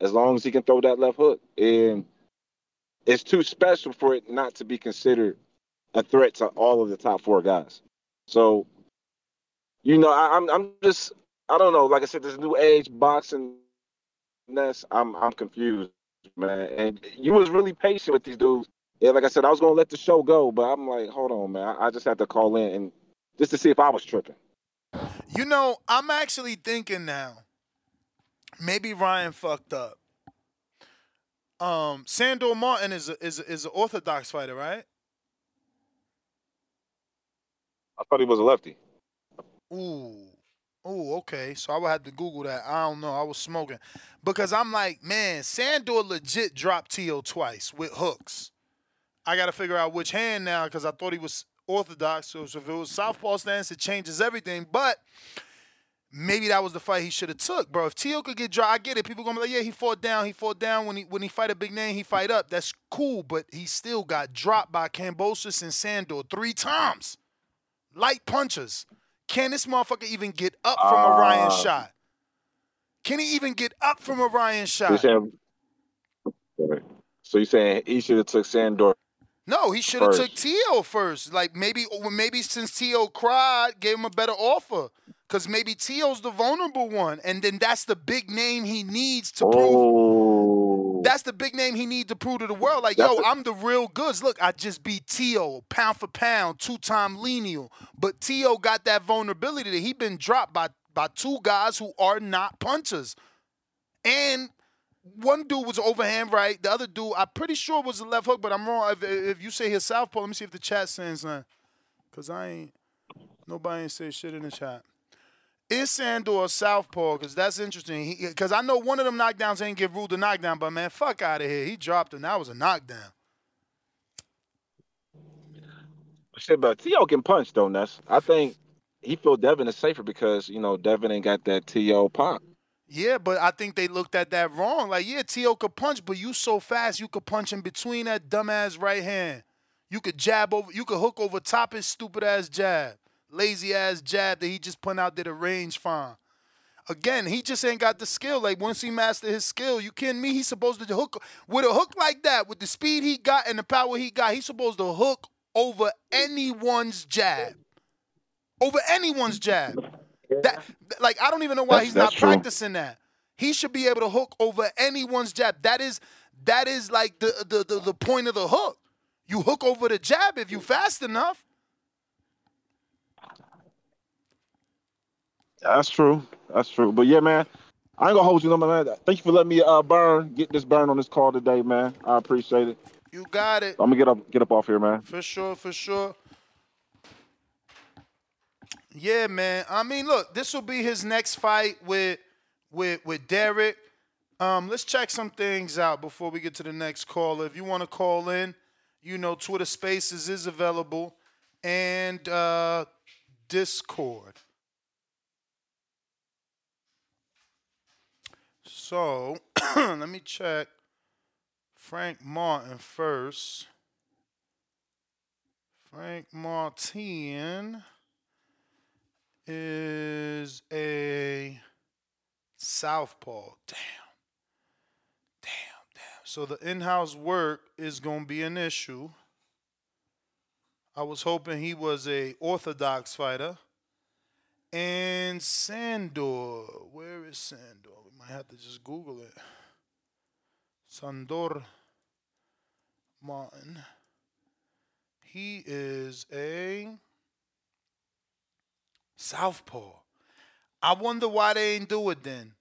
as long as he can throw that left hook, and it's too special for it not to be considered a threat to all of the top four guys. So you know, I, I'm I'm just I don't know. Like I said, this new age boxing ness. I'm I'm confused, man. And you was really patient with these dudes. Yeah, like I said, I was gonna let the show go, but I'm like, hold on, man. I, I just had to call in and just to see if I was tripping. You know, I'm actually thinking now. Maybe Ryan fucked up. Um, Sandor Martin is a, is a, is an orthodox fighter, right? I thought he was a lefty. Ooh, ooh, okay. So I would have to Google that. I don't know. I was smoking because I'm like, man, Sandor legit dropped Teo twice with hooks. I got to figure out which hand now because I thought he was orthodox. So if it was southpaw stance, it changes everything. But maybe that was the fight he should have took, bro. If Teo could get dry, I get it. People gonna be like, yeah, he fought down. He fought down when he when he fight a big name, he fight up. That's cool, but he still got dropped by Kambosos and Sandor three times. Light punches. Can this motherfucker even get up from a Ryan Uh, shot? Can he even get up from a Ryan So you shot? saying, so you saying he should have took Sandor? No, he should have took Teo first. Like maybe, maybe since Teo cried, gave him a better offer. Cause maybe Teo's the vulnerable one, and then that's the big name he needs to prove. That's the big name he needs to prove to the world. Like, yo, That's a- I'm the real goods. Look, I just beat Teo pound for pound, two-time lineal. But Teo got that vulnerability that he been dropped by by two guys who are not punchers. And one dude was overhand right. The other dude, I'm pretty sure was a left hook, but I'm wrong. If, if you say his southpaw, let me see if the chat saying something. Cause I ain't nobody ain't say shit in the chat. Is Sandor a southpaw? Because that's interesting. Because I know one of them knockdowns ain't give ruled a knockdown, but man, fuck out of here. He dropped him. That was a knockdown. Shit, but Teo can punch though, Ness. I think he feel Devin is safer because you know Devin ain't got that Teo pop. Yeah, but I think they looked at that wrong. Like, yeah, Teo could punch, but you so fast you could punch in between that dumbass right hand. You could jab over, you could hook over top his stupid ass jab, lazy ass jab that he just put out there to range fine. Again, he just ain't got the skill. Like once he mastered his skill, you kidding me? He's supposed to hook with a hook like that, with the speed he got and the power he got. He's supposed to hook over anyone's jab, over anyone's jab. That like I don't even know why That's- he's not true. practicing that. He should be able to hook over anyone's jab. That is that is like the the the, the point of the hook. You hook over the jab if you fast enough. That's true. That's true. But yeah, man, I ain't gonna hold you no more, man. Thank you for letting me uh burn, get this burn on this call today, man. I appreciate it. You got it. I'm gonna get up, get up off here, man. For sure, for sure. Yeah, man. I mean, look, this will be his next fight with with with Derrick. Um, let's check some things out before we get to the next caller. If you want to call in, you know, Twitter Spaces is available. and uh, Discord. So let me check Frank Martin first. Frank Martin is a southpaw. Damn. Damn, damn. So the in-house work is going to be an issue. I was hoping he was a orthodox fighter. And Sandor, where is Sandor? We might have to just Google it. Sandor Martin. He is a southpaw. I wonder why they didn't do it then.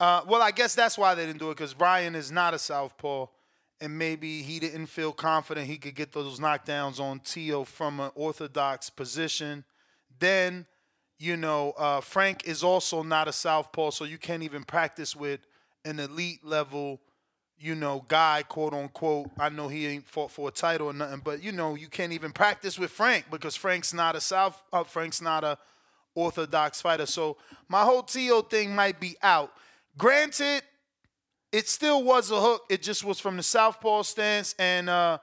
Uh, well, I guess that's why they didn't do it because Ryan is not a southpaw, and maybe he didn't feel confident he could get those knockdowns on Teo from an orthodox position. Then, you know, uh, Frank is also not a southpaw, so you can't even practice with an elite level, you know, guy, quote unquote. I know he ain't fought for a title or nothing, but you know, you can't even practice with Frank because Frank's not a south. Uh, Frank's not a orthodox fighter. So my whole Teo thing might be out. Granted, it still was a hook. It just was from the southpaw stance, and uh,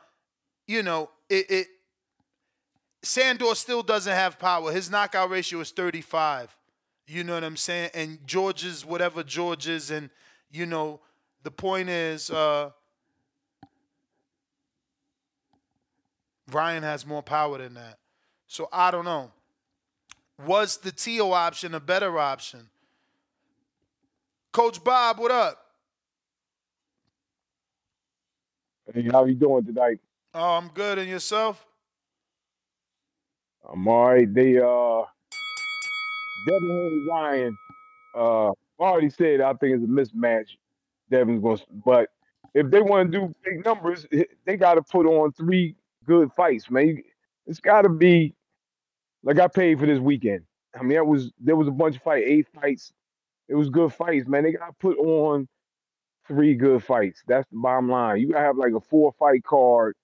you know, it, it Sandor still doesn't have power. His knockout ratio is 35. You know what I'm saying? And George's whatever George's, and you know, the point is, uh, Ryan has more power than that. So I don't know. Was the Teo option a better option? Coach Bob, what up? Hey, how you doing tonight? Oh, I'm good. And yourself? I'm all right. They uh Devin Haney Ryan, uh already said I think it's a mismatch. Devin's gonna but if they want to do big numbers, they gotta put on three good fights, man. It's gotta be like I paid for this weekend. I mean, that was there was a bunch of fight, eight fights. It was good fights, man. They gotta put on three good fights. That's the bottom line. You gotta have like a four fight card,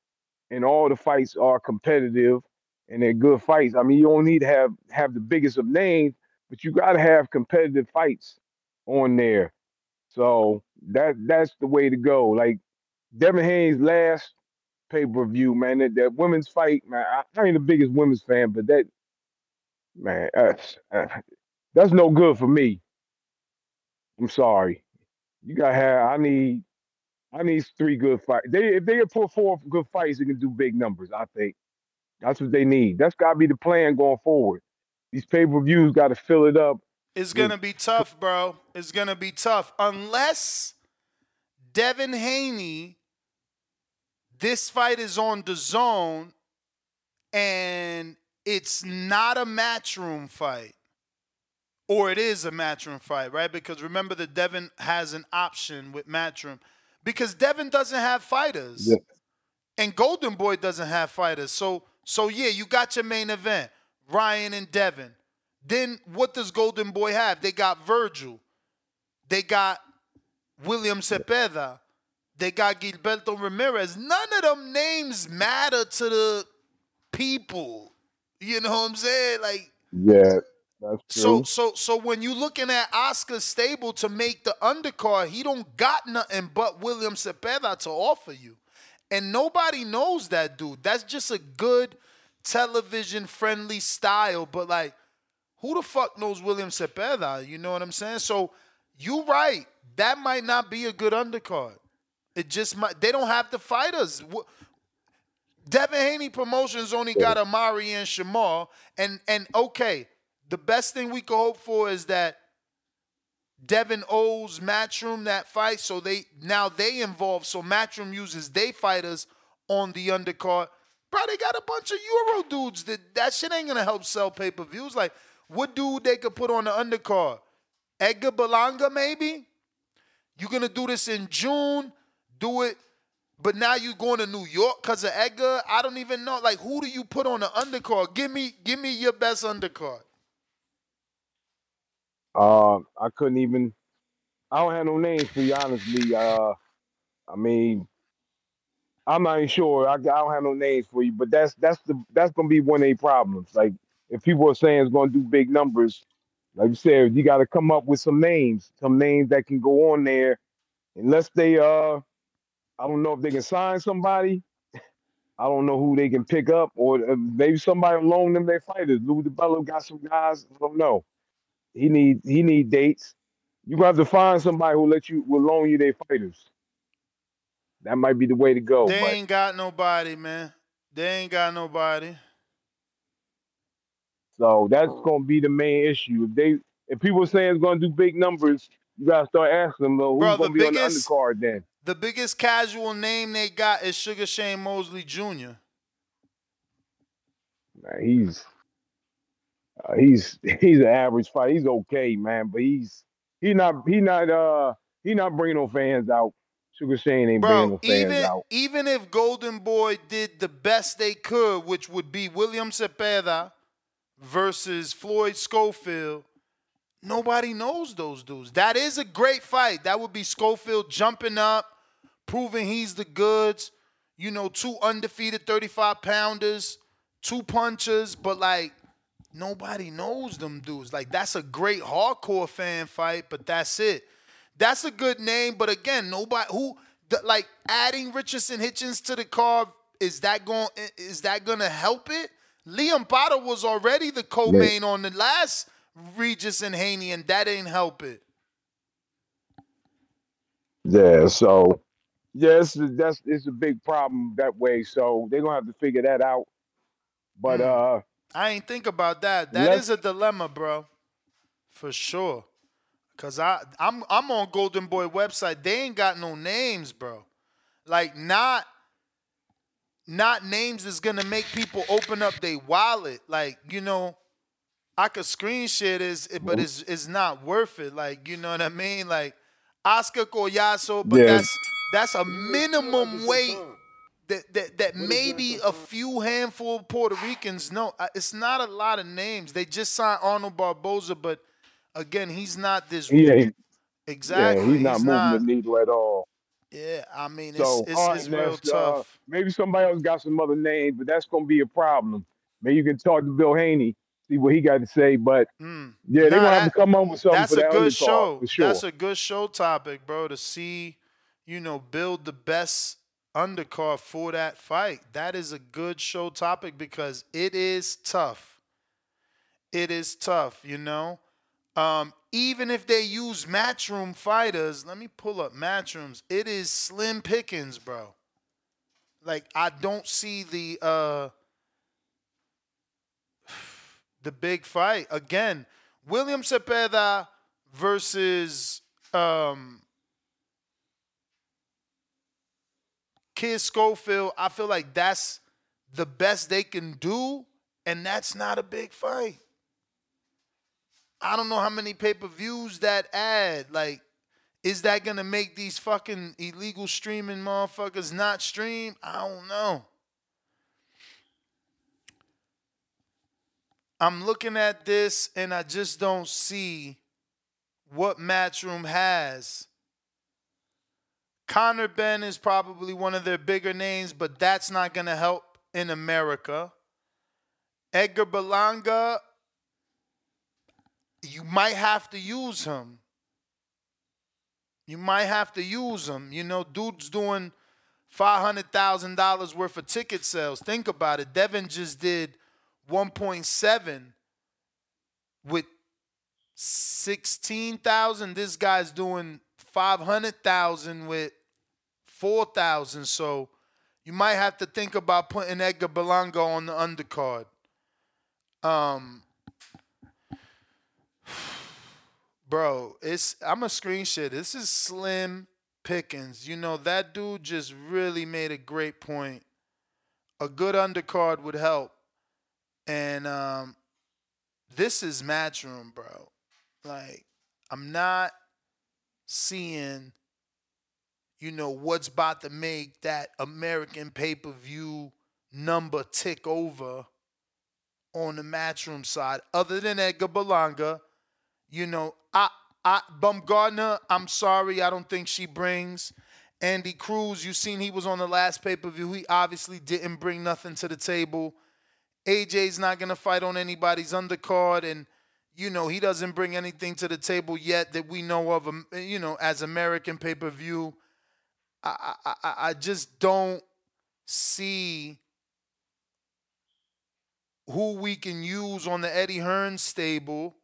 and all the fights are competitive and they're good fights. I mean, you don't need to have have the biggest of names, but you gotta have competitive fights on there. So that that's the way to go. Like Devin Haney's last pay per view, man. That, that women's fight, man. I, I ain't the biggest women's fan, but that man, that's, uh, that's no good for me. I'm sorry. You gotta have. I need. I need three good fights. They if they can put four good fights, they can do big numbers. I think that's what they need. That's gotta be the plan going forward. These pay per views got to fill it up. It's gonna be tough, bro. It's gonna be tough unless Devin Haney. This fight is on the zone, and it's not a Matchroom fight, or it is a Matchroom fight, right? Because remember that Devin has an option with Matchroom, because Devin doesn't have fighters, Yeah. and Golden Boy doesn't have fighters. So, so yeah, you got your main event, Ryan and Devin. Then what does Golden Boy have? They got Virgil. They got William Zepeda. They got Gilberto Ramirez. None of them names matter to the people. You know what I'm saying? Like Yeah, that's so true. so so when you looking at Oscar Stable to make the undercard, he don't got nothing but William Zepeda to offer you. And nobody knows that dude. That's just a good television friendly style, but like who the fuck knows William Zepeda? You know what I'm saying? So you right. That might not be a good undercard. It just might they don't have the fighters. Wh- Devin Haney Promotions only got Amari and Shamar. And and okay, the best thing we could hope for is that Devin owes Matchroom that fight, so they now they involved. So Matchroom uses they fighters on the undercard. Bro, they got a bunch of Euro dudes that that shit ain't gonna help sell pay per views. Like, what dude they could put on the undercard? Edgar Berlanga, maybe. You're gonna do this in June. Do it, but now you going to New York because of Edgar. I don't even know. Like, who do you put on the undercard? Give me, give me your best undercard. Uh, I couldn't even. I don't have no names for you, honestly. Uh, I mean, I'm not even sure. I, I don't have no names for you, but that's that's the that's gonna be one of the problems. Like if people are saying it's gonna do big numbers, like you said, you got to come up with some names, some names that can go on there. Unless they uh, I don't know if they can sign somebody. I don't know who they can pick up, or uh, maybe somebody loan them their fighters. Lou DiBella got some guys. I don't know. He need he need dates. You gonna have to find somebody who let you will loan you their fighters. That might be the way to go. They but ain't got nobody, man. They ain't got nobody. so that's gonna be the main issue. If they if people say it's gonna do big numbers, you gotta start asking them, well, who's Bro, gonna be on the undercard then? The biggest casual name they got is Sugar Shane Mosley Jr. Man, he's uh, he's he's an average fighter. He's okay, man, but he's he not he not uh he not bringing no fans out. Sugar Shane ain't bringing no fans even out. even if Golden Boy did the best they could, which would be William Zepeda versus Floyd Schofield, nobody knows those dudes. That is a great fight. That would be Schofield jumping up, proving he's the goods. You know, two undefeated 35 pounders, two punchers, but like nobody knows them dudes. Like that's a great hardcore fan fight, but that's it. That's a good name, but again, nobody who the, like adding Richardson Hitchens to the card is that going is that going to help it? Liam Potter was already the co-main on the last Regis and Haney, and that ain't help it. Yeah, so yes, that's it's a big problem that way. So they're gonna have to figure that out. But uh I ain't think about that. That Let's- is a dilemma, bro, for sure. Cause I I'm I'm on Golden Boy website. They ain't got no names, bro. Like not not names is gonna make people open up their wallet. Like you know, I could screen share this, but it's it's not worth it. Like you know what I mean? Like Oscar Collazo, but Yeah. that's that's a minimum weight that that that maybe a few handful of Puerto Ricans know. Uh, It's not a lot of names. They just signed Arnold Barboza, but again, he's not this. he ain't exactly. yeah, he's not moving the needle at all. Yeah, I mean, it's So it's, all right, it's real that's, uh, tough. maybe somebody else got some other names, but that's gonna be a problem. Maybe you can talk to Bill Haney, see what he got to say. But yeah, they're. Nah, gonna have to come up with something That's for a that good undercard, show. for sure. That's a good show topic, bro. To see, you know, build the best undercard for that fight. That is a good show topic because it is tough. It is tough, you know. Um, even if they use matchroom fighters, let me pull up matchrooms. It is slim pickings, bro. Like I don't see the uh the big fight again. William Zepeda versus um Kid Schofield. I feel like that's the best they can do, and that's not a big fight. I don't know how many pay-per-views that add. Like, is that gonna make these fucking illegal streaming motherfuckers not stream? I don't know. I'm looking at this and I just don't see what Matchroom has. Conor Benn is probably one of their bigger names, but that's not going to help in America. Edgar Berlanga, you might have to use him. You might have to use him. You know, dude's doing $500,000 worth of ticket sales. Think about it. Devin just did 1.7 with 16,000. This guy's doing 500,000 with 4,000. So you might have to think about putting Edgar Berlanga on the undercard. Um, bro, it's I'm a screen share. This is Slim pickings. You know that dude just really made a great point. A good undercard would help. And um, this is Matchroom, bro. Like, I'm not seeing, you know, what's about to make that American pay per view number tick over on the Matchroom side, other than Edgar Berlanga. You know, I, I, Baumgardner, I'm sorry, I don't think she brings Andy Cruz, you seen he was on the last pay per view. He obviously didn't bring nothing to the table. AJ's not gonna fight on anybody's undercard, and you know he doesn't bring anything to the table yet that we know of. um, You know, as American pay per view, I, I I just don't see who we can use on the Eddie Hearn stable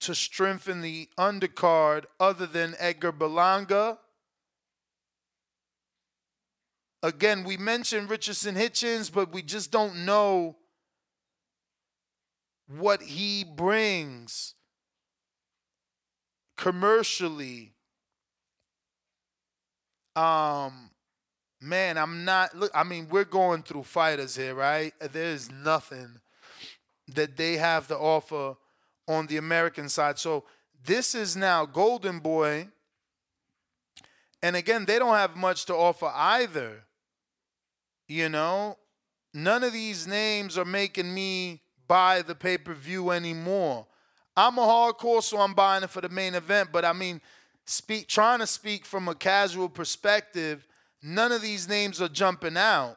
to strengthen the undercard other than Edgar Berlanga. Again, we mentioned Richardson Hitchens, but we just don't know what he brings commercially. Um, man, I'm not look. I mean, we're going through fighters here, right? There's nothing that they have to offer on the American side. So this is now Golden Boy, and again, they don't have much to offer either. You know, none of these names are making me buy the pay per view anymore. I'm a hardcore, so I'm buying it for the main event. But I mean, speak trying to speak from a casual perspective. None of these names are jumping out.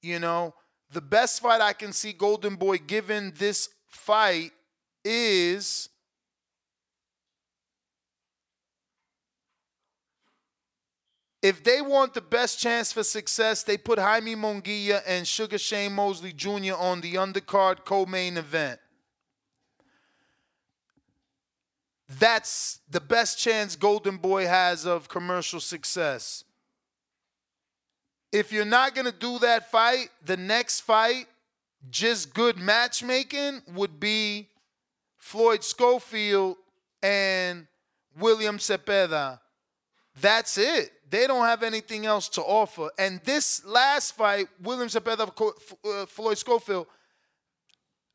You know, the best fight I can see Golden Boy given this fight is if they want the best chance for success, they put Jaime Munguia and Sugar Shane Mosley Jr. on the undercard co-main event. That's the best chance Golden Boy has of commercial success. If you're not going to do that fight, the next fight, just good matchmaking, would be Floyd Schofield and William Zepeda. That's it. They don't have anything else to offer. And this last fight, William Zepeda, uh, Floyd Schofield,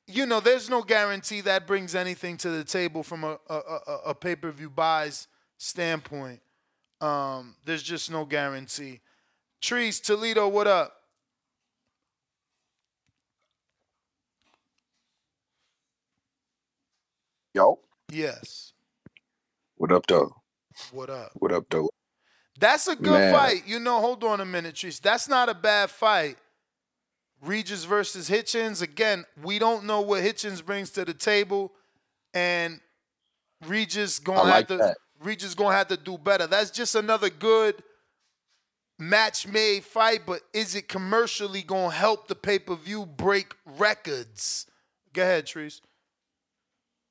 you know, there's no guarantee that brings anything to the table from a, a, a, a pay per view buys standpoint. Um, there's just no guarantee. Trees, Toledo, what up? Yo, Yes. what up, though? What up? What up, though? That's a good Man. fight. You know, hold on a minute, Trees. That's not a bad fight. Regis versus Hitchens. Again, we don't know what Hitchens brings to the table, and Regis gonna I have like to that. Regis gonna have to do better. That's just another good match made fight, but is it commercially gonna help the pay-per-view break records? Go ahead, Trees.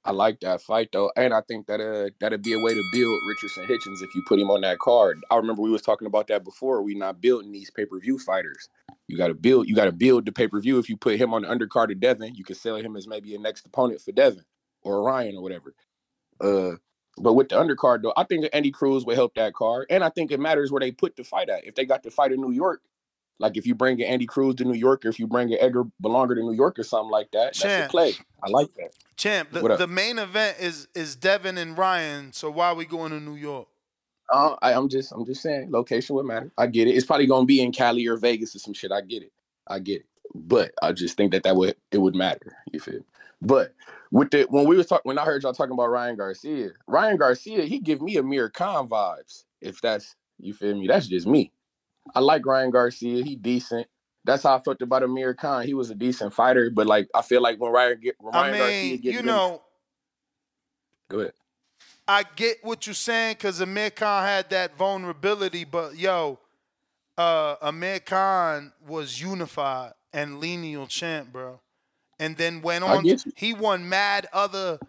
I like that fight though, and I think that uh that'd be a way to build Richardson Hitchens if you put him on that card. I remember we was talking about that before. We not building these pay per view fighters. You got to build. You got to build the pay per view. If you put him on the undercard of Devin, you can sell him as maybe a next opponent for Devin or Ryan or whatever. Uh, but with the undercard though, I think Andy Cruz would help that card, and I think it matters where they put the fight at. If they got the fight in New York, like if you bring an Andy Cruz to New York, or if you bring an Edgar Berlanga to New York or something like that, that's Champ. a play. I like that. Champ, the, the main event is is Devin and Ryan. So why are we going to New York? Uh, I, I'm just, I'm just saying, location would matter. I get it. It's probably gonna be in Cali or Vegas or some shit. I get it. I get it. But I just think that that would, it would matter. You feel? But with the when we was talking, when I heard y'all talking about Ryan Garcia, Ryan Garcia, he give me Amir Khan vibes. If that's you feel me, that's just me. I like Ryan Garcia. He decent. That's how I felt about Amir Khan. He was a decent fighter, but like I feel like when Ryan get when I Ryan Garcia mean, get you know, go ahead. I get what you're saying because Amir Khan had that vulnerability, but yo, uh, Amir Khan was unified and lineal champ, bro. And then went on. He won mad other,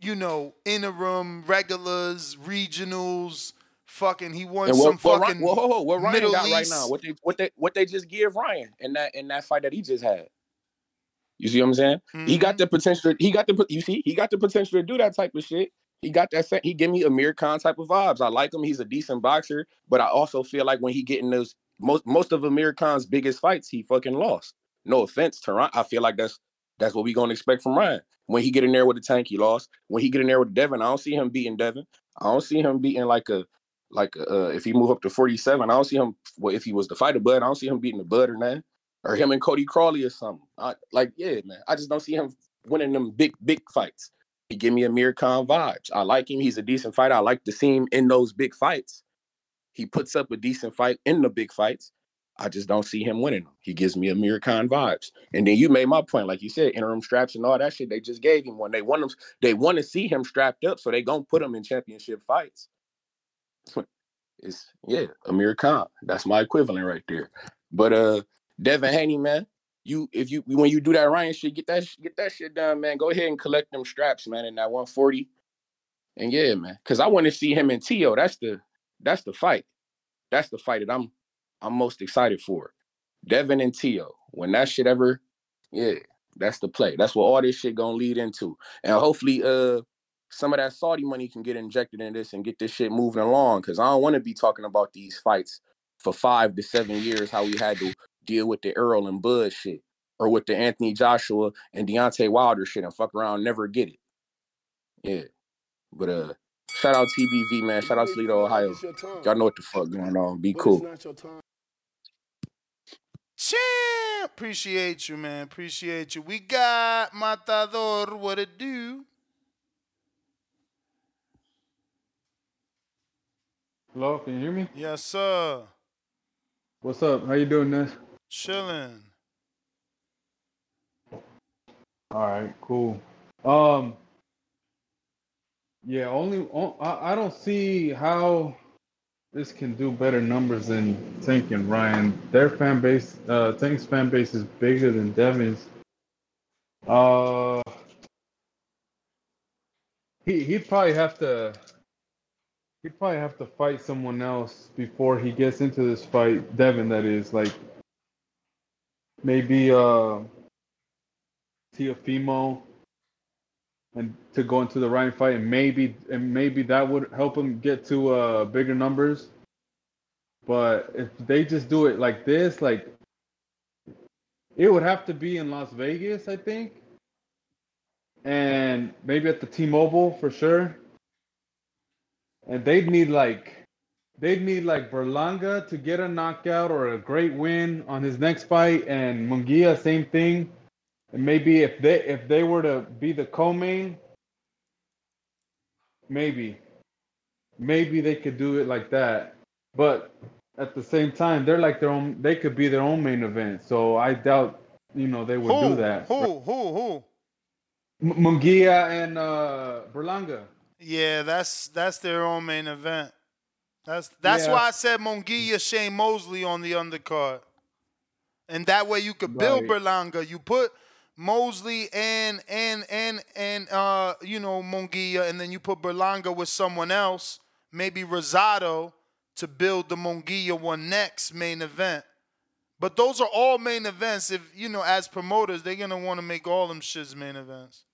you know, interim regulars, regionals. Fucking, he won And some what, what, fucking whoa, whoa, whoa, what Ryan Middle got East. right now? What they what they what they just give Ryan in that in that fight that he just had? You see what I'm saying? He Mm-hmm. got the potential. He got the you see he got the potential to do that type of shit. He got that. He give me Amir Khan type of vibes. I like him. He's a decent boxer, but I also feel like when he get in those most most of Amir Khan's biggest fights, he fucking lost. No offense, Tehran. I feel like that's that's what we gonna expect from Ryan. When he get in there with the tank, he lost. When he get in there with Devin, I don't see him beating Devin. I don't see him beating like a like uh if he move up to 47, I don't see him well if he was to fight a bud, I don't see him beating the bud or nothing. Or him and Cody Crowley or something. I, like, yeah, man. I just don't see him winning them big, big fights. He give me Amir Khan vibes. I like him. He's a decent fighter. I like to see him in those big fights. He puts up a decent fight in the big fights. I just don't see him winning them. He gives me Amir Khan vibes. And then you made my point, like you said, interim straps and all that shit. They just gave him one. They want him. They want to see him strapped up, so they gonna put him in championship fights. It's yeah, Amir Khan. That's my equivalent right there. But uh, Devin Haney, man, you if you when you do that Ryan shit, get that get that shit done, man. Go ahead and collect them straps, man, in that 140. And yeah, man, because I want to see him and Teo. That's the that's the fight. That's the fight that I'm I'm most excited for. Devin and Teo. When that shit ever, yeah, that's the play. That's what all this shit gonna lead into. And hopefully, uh, some of that Saudi money can get injected in this and get this shit moving along. Cause I don't want to be talking about these fights for five to seven years, how we had to deal with the Errol and Bud shit, or with the Anthony Joshua and Deontay Wilder shit and fuck around, never get it. Yeah. But uh shout out TBV, man. Shout out Toledo, Ohio. Y'all know what the fuck going on. Be cool. Champ, appreciate you, man. Appreciate you. We got Matador. What it do? Hello, can you hear me? Yes, sir. What's up? How you doing, this? Chilling. All right, cool. Um, yeah, only on, I, I don't see how this can do better numbers than Tank and Ryan. Their fan base, uh, Tank's fan base is bigger than Devin's. Uh, he he'd probably have to. He'd probably have to fight someone else before he gets into this fight. Devin, that is like maybe uh Teofimo and to go into the Ryan fight and maybe and maybe that would help him get to uh bigger numbers. But if they just do it like this, like it would have to be in Las Vegas, I think. And maybe at the T-Mobile for sure. And they'd need like they'd need like Berlanga to get a knockout or a great win on his next fight and Munguia same thing. And maybe if they if they were to be the co-main, maybe, maybe they could do it like that. But at the same time, they're like their own. They could be their own main event. So I doubt, you know, they would Who? do that. Who? Who? Who? M- Munguia and uh, Berlanga. Yeah, that's that's their own main event. That's that's Yeah. why I said Munguia, Shane Mosley on the undercard. And that way you could build Right. Berlanga. You put Mosley and and and and uh you know Munguia, and then you put Berlanga with someone else, maybe Rosado, to build the Munguia one next main event. But those are all main events. If you know, as promoters, they're gonna want to make all them shits main events.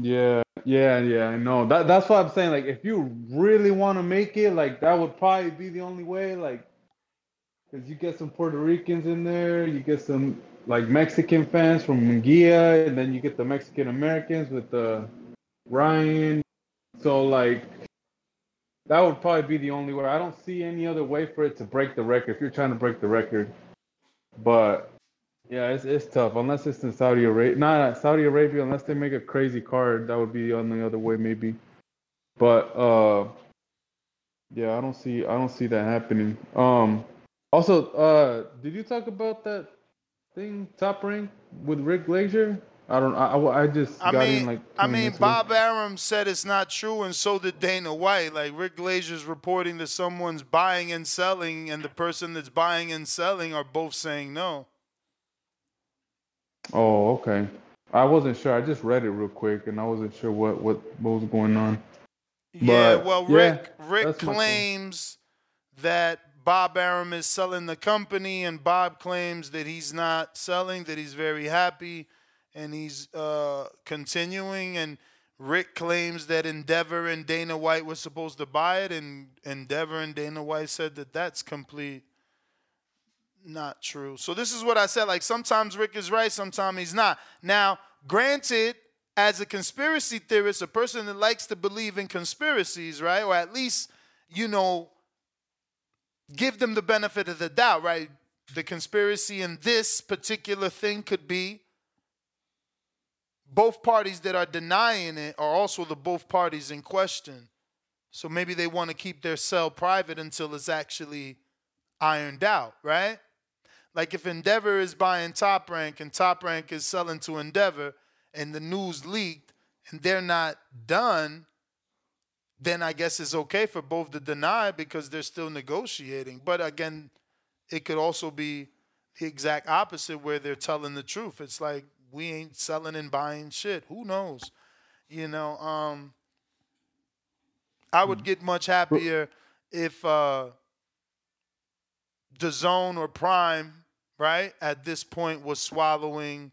Yeah, yeah, yeah. I know. That that's what I'm saying. Like, if you really want to make it, like that would probably be the only way. Like, because you get some Puerto Ricans in there, you get some like Mexican fans from Munguia, and then you get the Mexican Americans with the Ryan. So like, that would probably be the only way. I don't see any other way for it to break the record if you're trying to break the record. But yeah, it's it's tough unless it's in Saudi Arabia. Not Saudi Arabia unless they make a crazy card. That would be on the only other way maybe. But uh, yeah, I don't see I don't see that happening. Um, also, uh, did you talk about that thing top rank with Rick Glazer? I don't. I I, just I got mean, in like. I mean, ago. Bob Arum said it's not true, and so did Dana White. Like Rick Glazer's reporting that someone's buying and selling, and the person that's buying and selling are both saying no. Oh, okay. I wasn't sure. I just read it real quick, and I wasn't sure what what, what was going on. yeah, But, well, yeah, Rick Rick that's my claims that Bob Arum is selling the company, and Bob claims that he's not selling, that he's very happy, and he's uh, continuing. And Rick claims that Endeavor and Dana White were supposed to buy it, and Endeavor and Dana White said that that's complete not true. So this is what I said. Like sometimes Rick is right, sometimes he's not. Now, granted, as a conspiracy theorist, a person that likes to believe in conspiracies, right, or at least you know, give them the benefit of the doubt, right? The conspiracy in this particular thing could be both parties that are denying it are also the both parties in question. So maybe they want to keep their cell private until it's actually ironed out, right? Like if Endeavor is buying Top Rank and Top Rank is selling to Endeavor and the news leaked and they're not done, then I guess it's okay for both to deny because they're still negotiating. But again, it could also be the exact opposite where they're telling the truth. It's like we ain't selling and buying shit. Who knows? You know, um I would get much happier if uh DAZN or prime, right, at this point was swallowing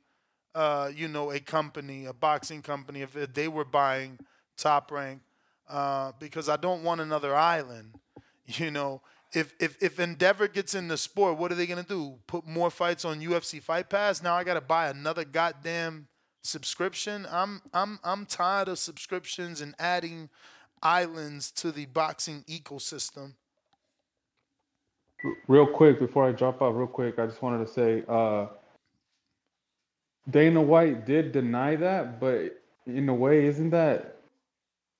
uh, you know, a company, a boxing company, if they were buying top rank, uh, because I don't want another island. You know, if if if Endeavor gets in the sport, what are they gonna do? Put more fights on UFC Fight Pass? Now I gotta buy another goddamn subscription. I'm I'm I'm tired of subscriptions and adding islands to the boxing ecosystem. Real quick before I drop out, real quick, I just wanted to say, uh, Dana White did deny that, but in a way, isn't that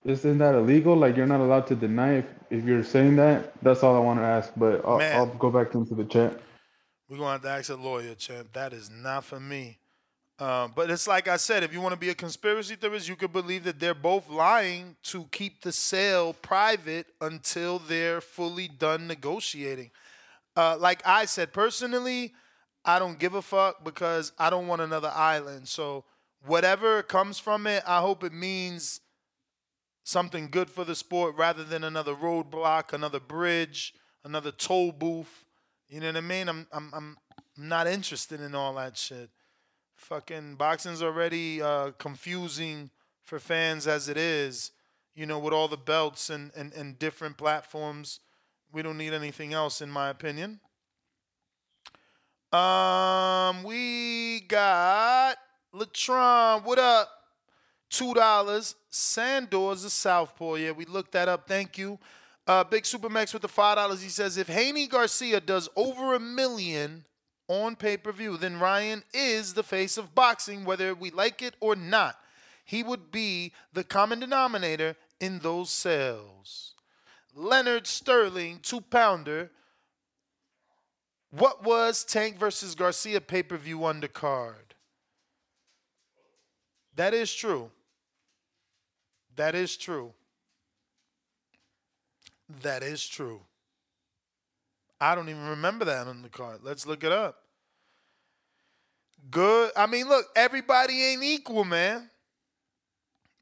isn't that illegal? Like you're not allowed to deny if, if you're saying that. That's all I want to ask. But I'll, Man. I'll go back into the chat. We're gonna have to ask a lawyer, champ. That is not for me. Uh, but it's like I said, if you want to be a conspiracy theorist, you could believe that they're both lying to keep the sale private until they're fully done negotiating. Uh, like I said, personally, I don't give a fuck because I don't want another island. So whatever comes from it, I hope it means something good for the sport rather than another roadblock, another bridge, another toll booth. You know what I mean? I'm I'm I'm not interested in all that shit. Fucking boxing's already uh, confusing for fans as it is. You know, with all the belts and, and, and different platforms. We don't need anything else, in my opinion. Um, we got Latron. What up? Two dollars. Sandor's a southpaw. Yeah, we looked that up. Thank you. Uh, Big Supermax with the five dollars. He says if Haney Garcia does over a million on pay per view, then Ryan is the face of boxing, whether we like it or not. He would be the common denominator in those sales. Leonard Sterling, two pounder. What was Tank versus Garcia pay per view undercard? That is true. That is true. That is true. I don't even remember that on the card. Let's look it up. Good. I mean, look, everybody ain't equal, man.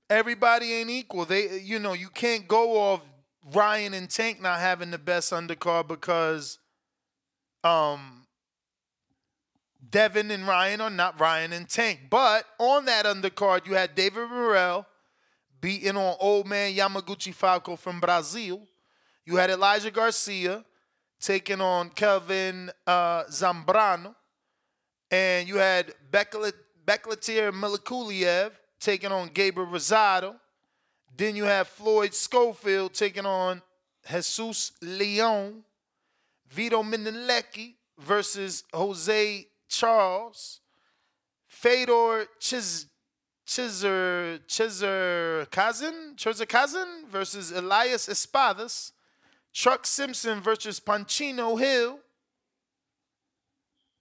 Everybody ain't equal. They, you know, you can't go off Ryan and Tank not having the best undercard because um Devin and Ryan are not Ryan and Tank. But on that undercard, you had David Morrell beating on old man Yamaguchi Falco from Brazil. You had Elijah Garcia taking on Kelvin uh, Zambrano. And you had Beklet, Bekletier Milikuliev taking on Gabriel Rosado. Then you have Floyd Schofield taking on Jesus Leon. Vito Mendelecki versus Jose Charles. Fedor Chiz, Chizer Chizer Kazan Chizer Kazan versus Elias Espadas. Truck Simpson versus Panchino Hill.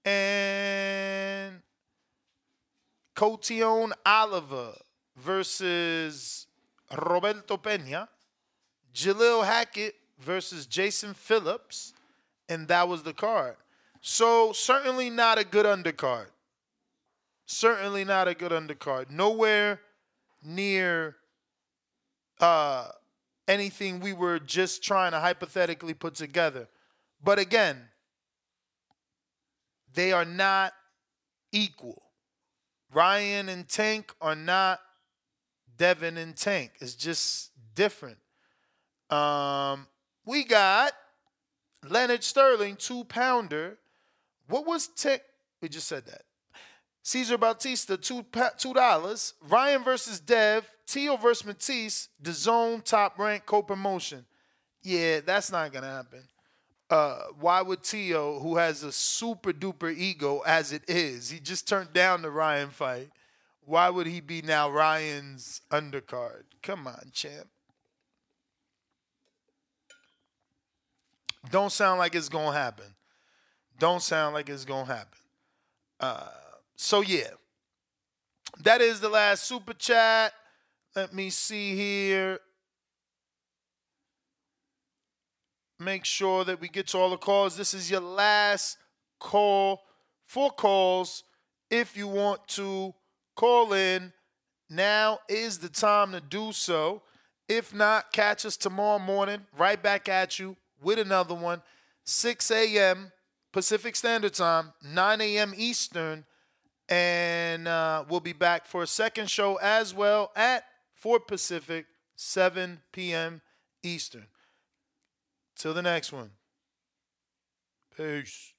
And Cotion Oliver versus Roberto Pena. Jalil Hackett versus Jason Phillips. And that was the card. So certainly not a good undercard. Certainly not a good undercard. Nowhere near uh, anything we were just trying to hypothetically put together. But again, they are not equal. Ryan and Tank are not Devin and Tank. It's just different. Um, we got Leonard Sterling, two pounder. What was Tank? We just said that. Caesar Bautista, two two dollars. Ryan versus Dev. Teo versus Matisse. DAZN top rank co-promotion. Yeah, that's not gonna happen. Uh, why would Teo, who has a super duper ego as it is, he just turned down the Ryan fight. Why would he be now Ryan's undercard? Come on, champ. Don't sound like it's gonna happen. Don't sound like it's gonna happen. Uh, so yeah, that is the last super chat. Let me see here. Make sure that we get to all the calls. This is your last call for calls. If you want to call in, now is the time to do so. If not, catch us tomorrow morning, right back at you with another one. 6 a.m. Pacific Standard Time, 9 a.m. Eastern. And uh, we'll be back for a second show as well at 4 Pacific, 7 p.m. Eastern. Till the next one. Peace.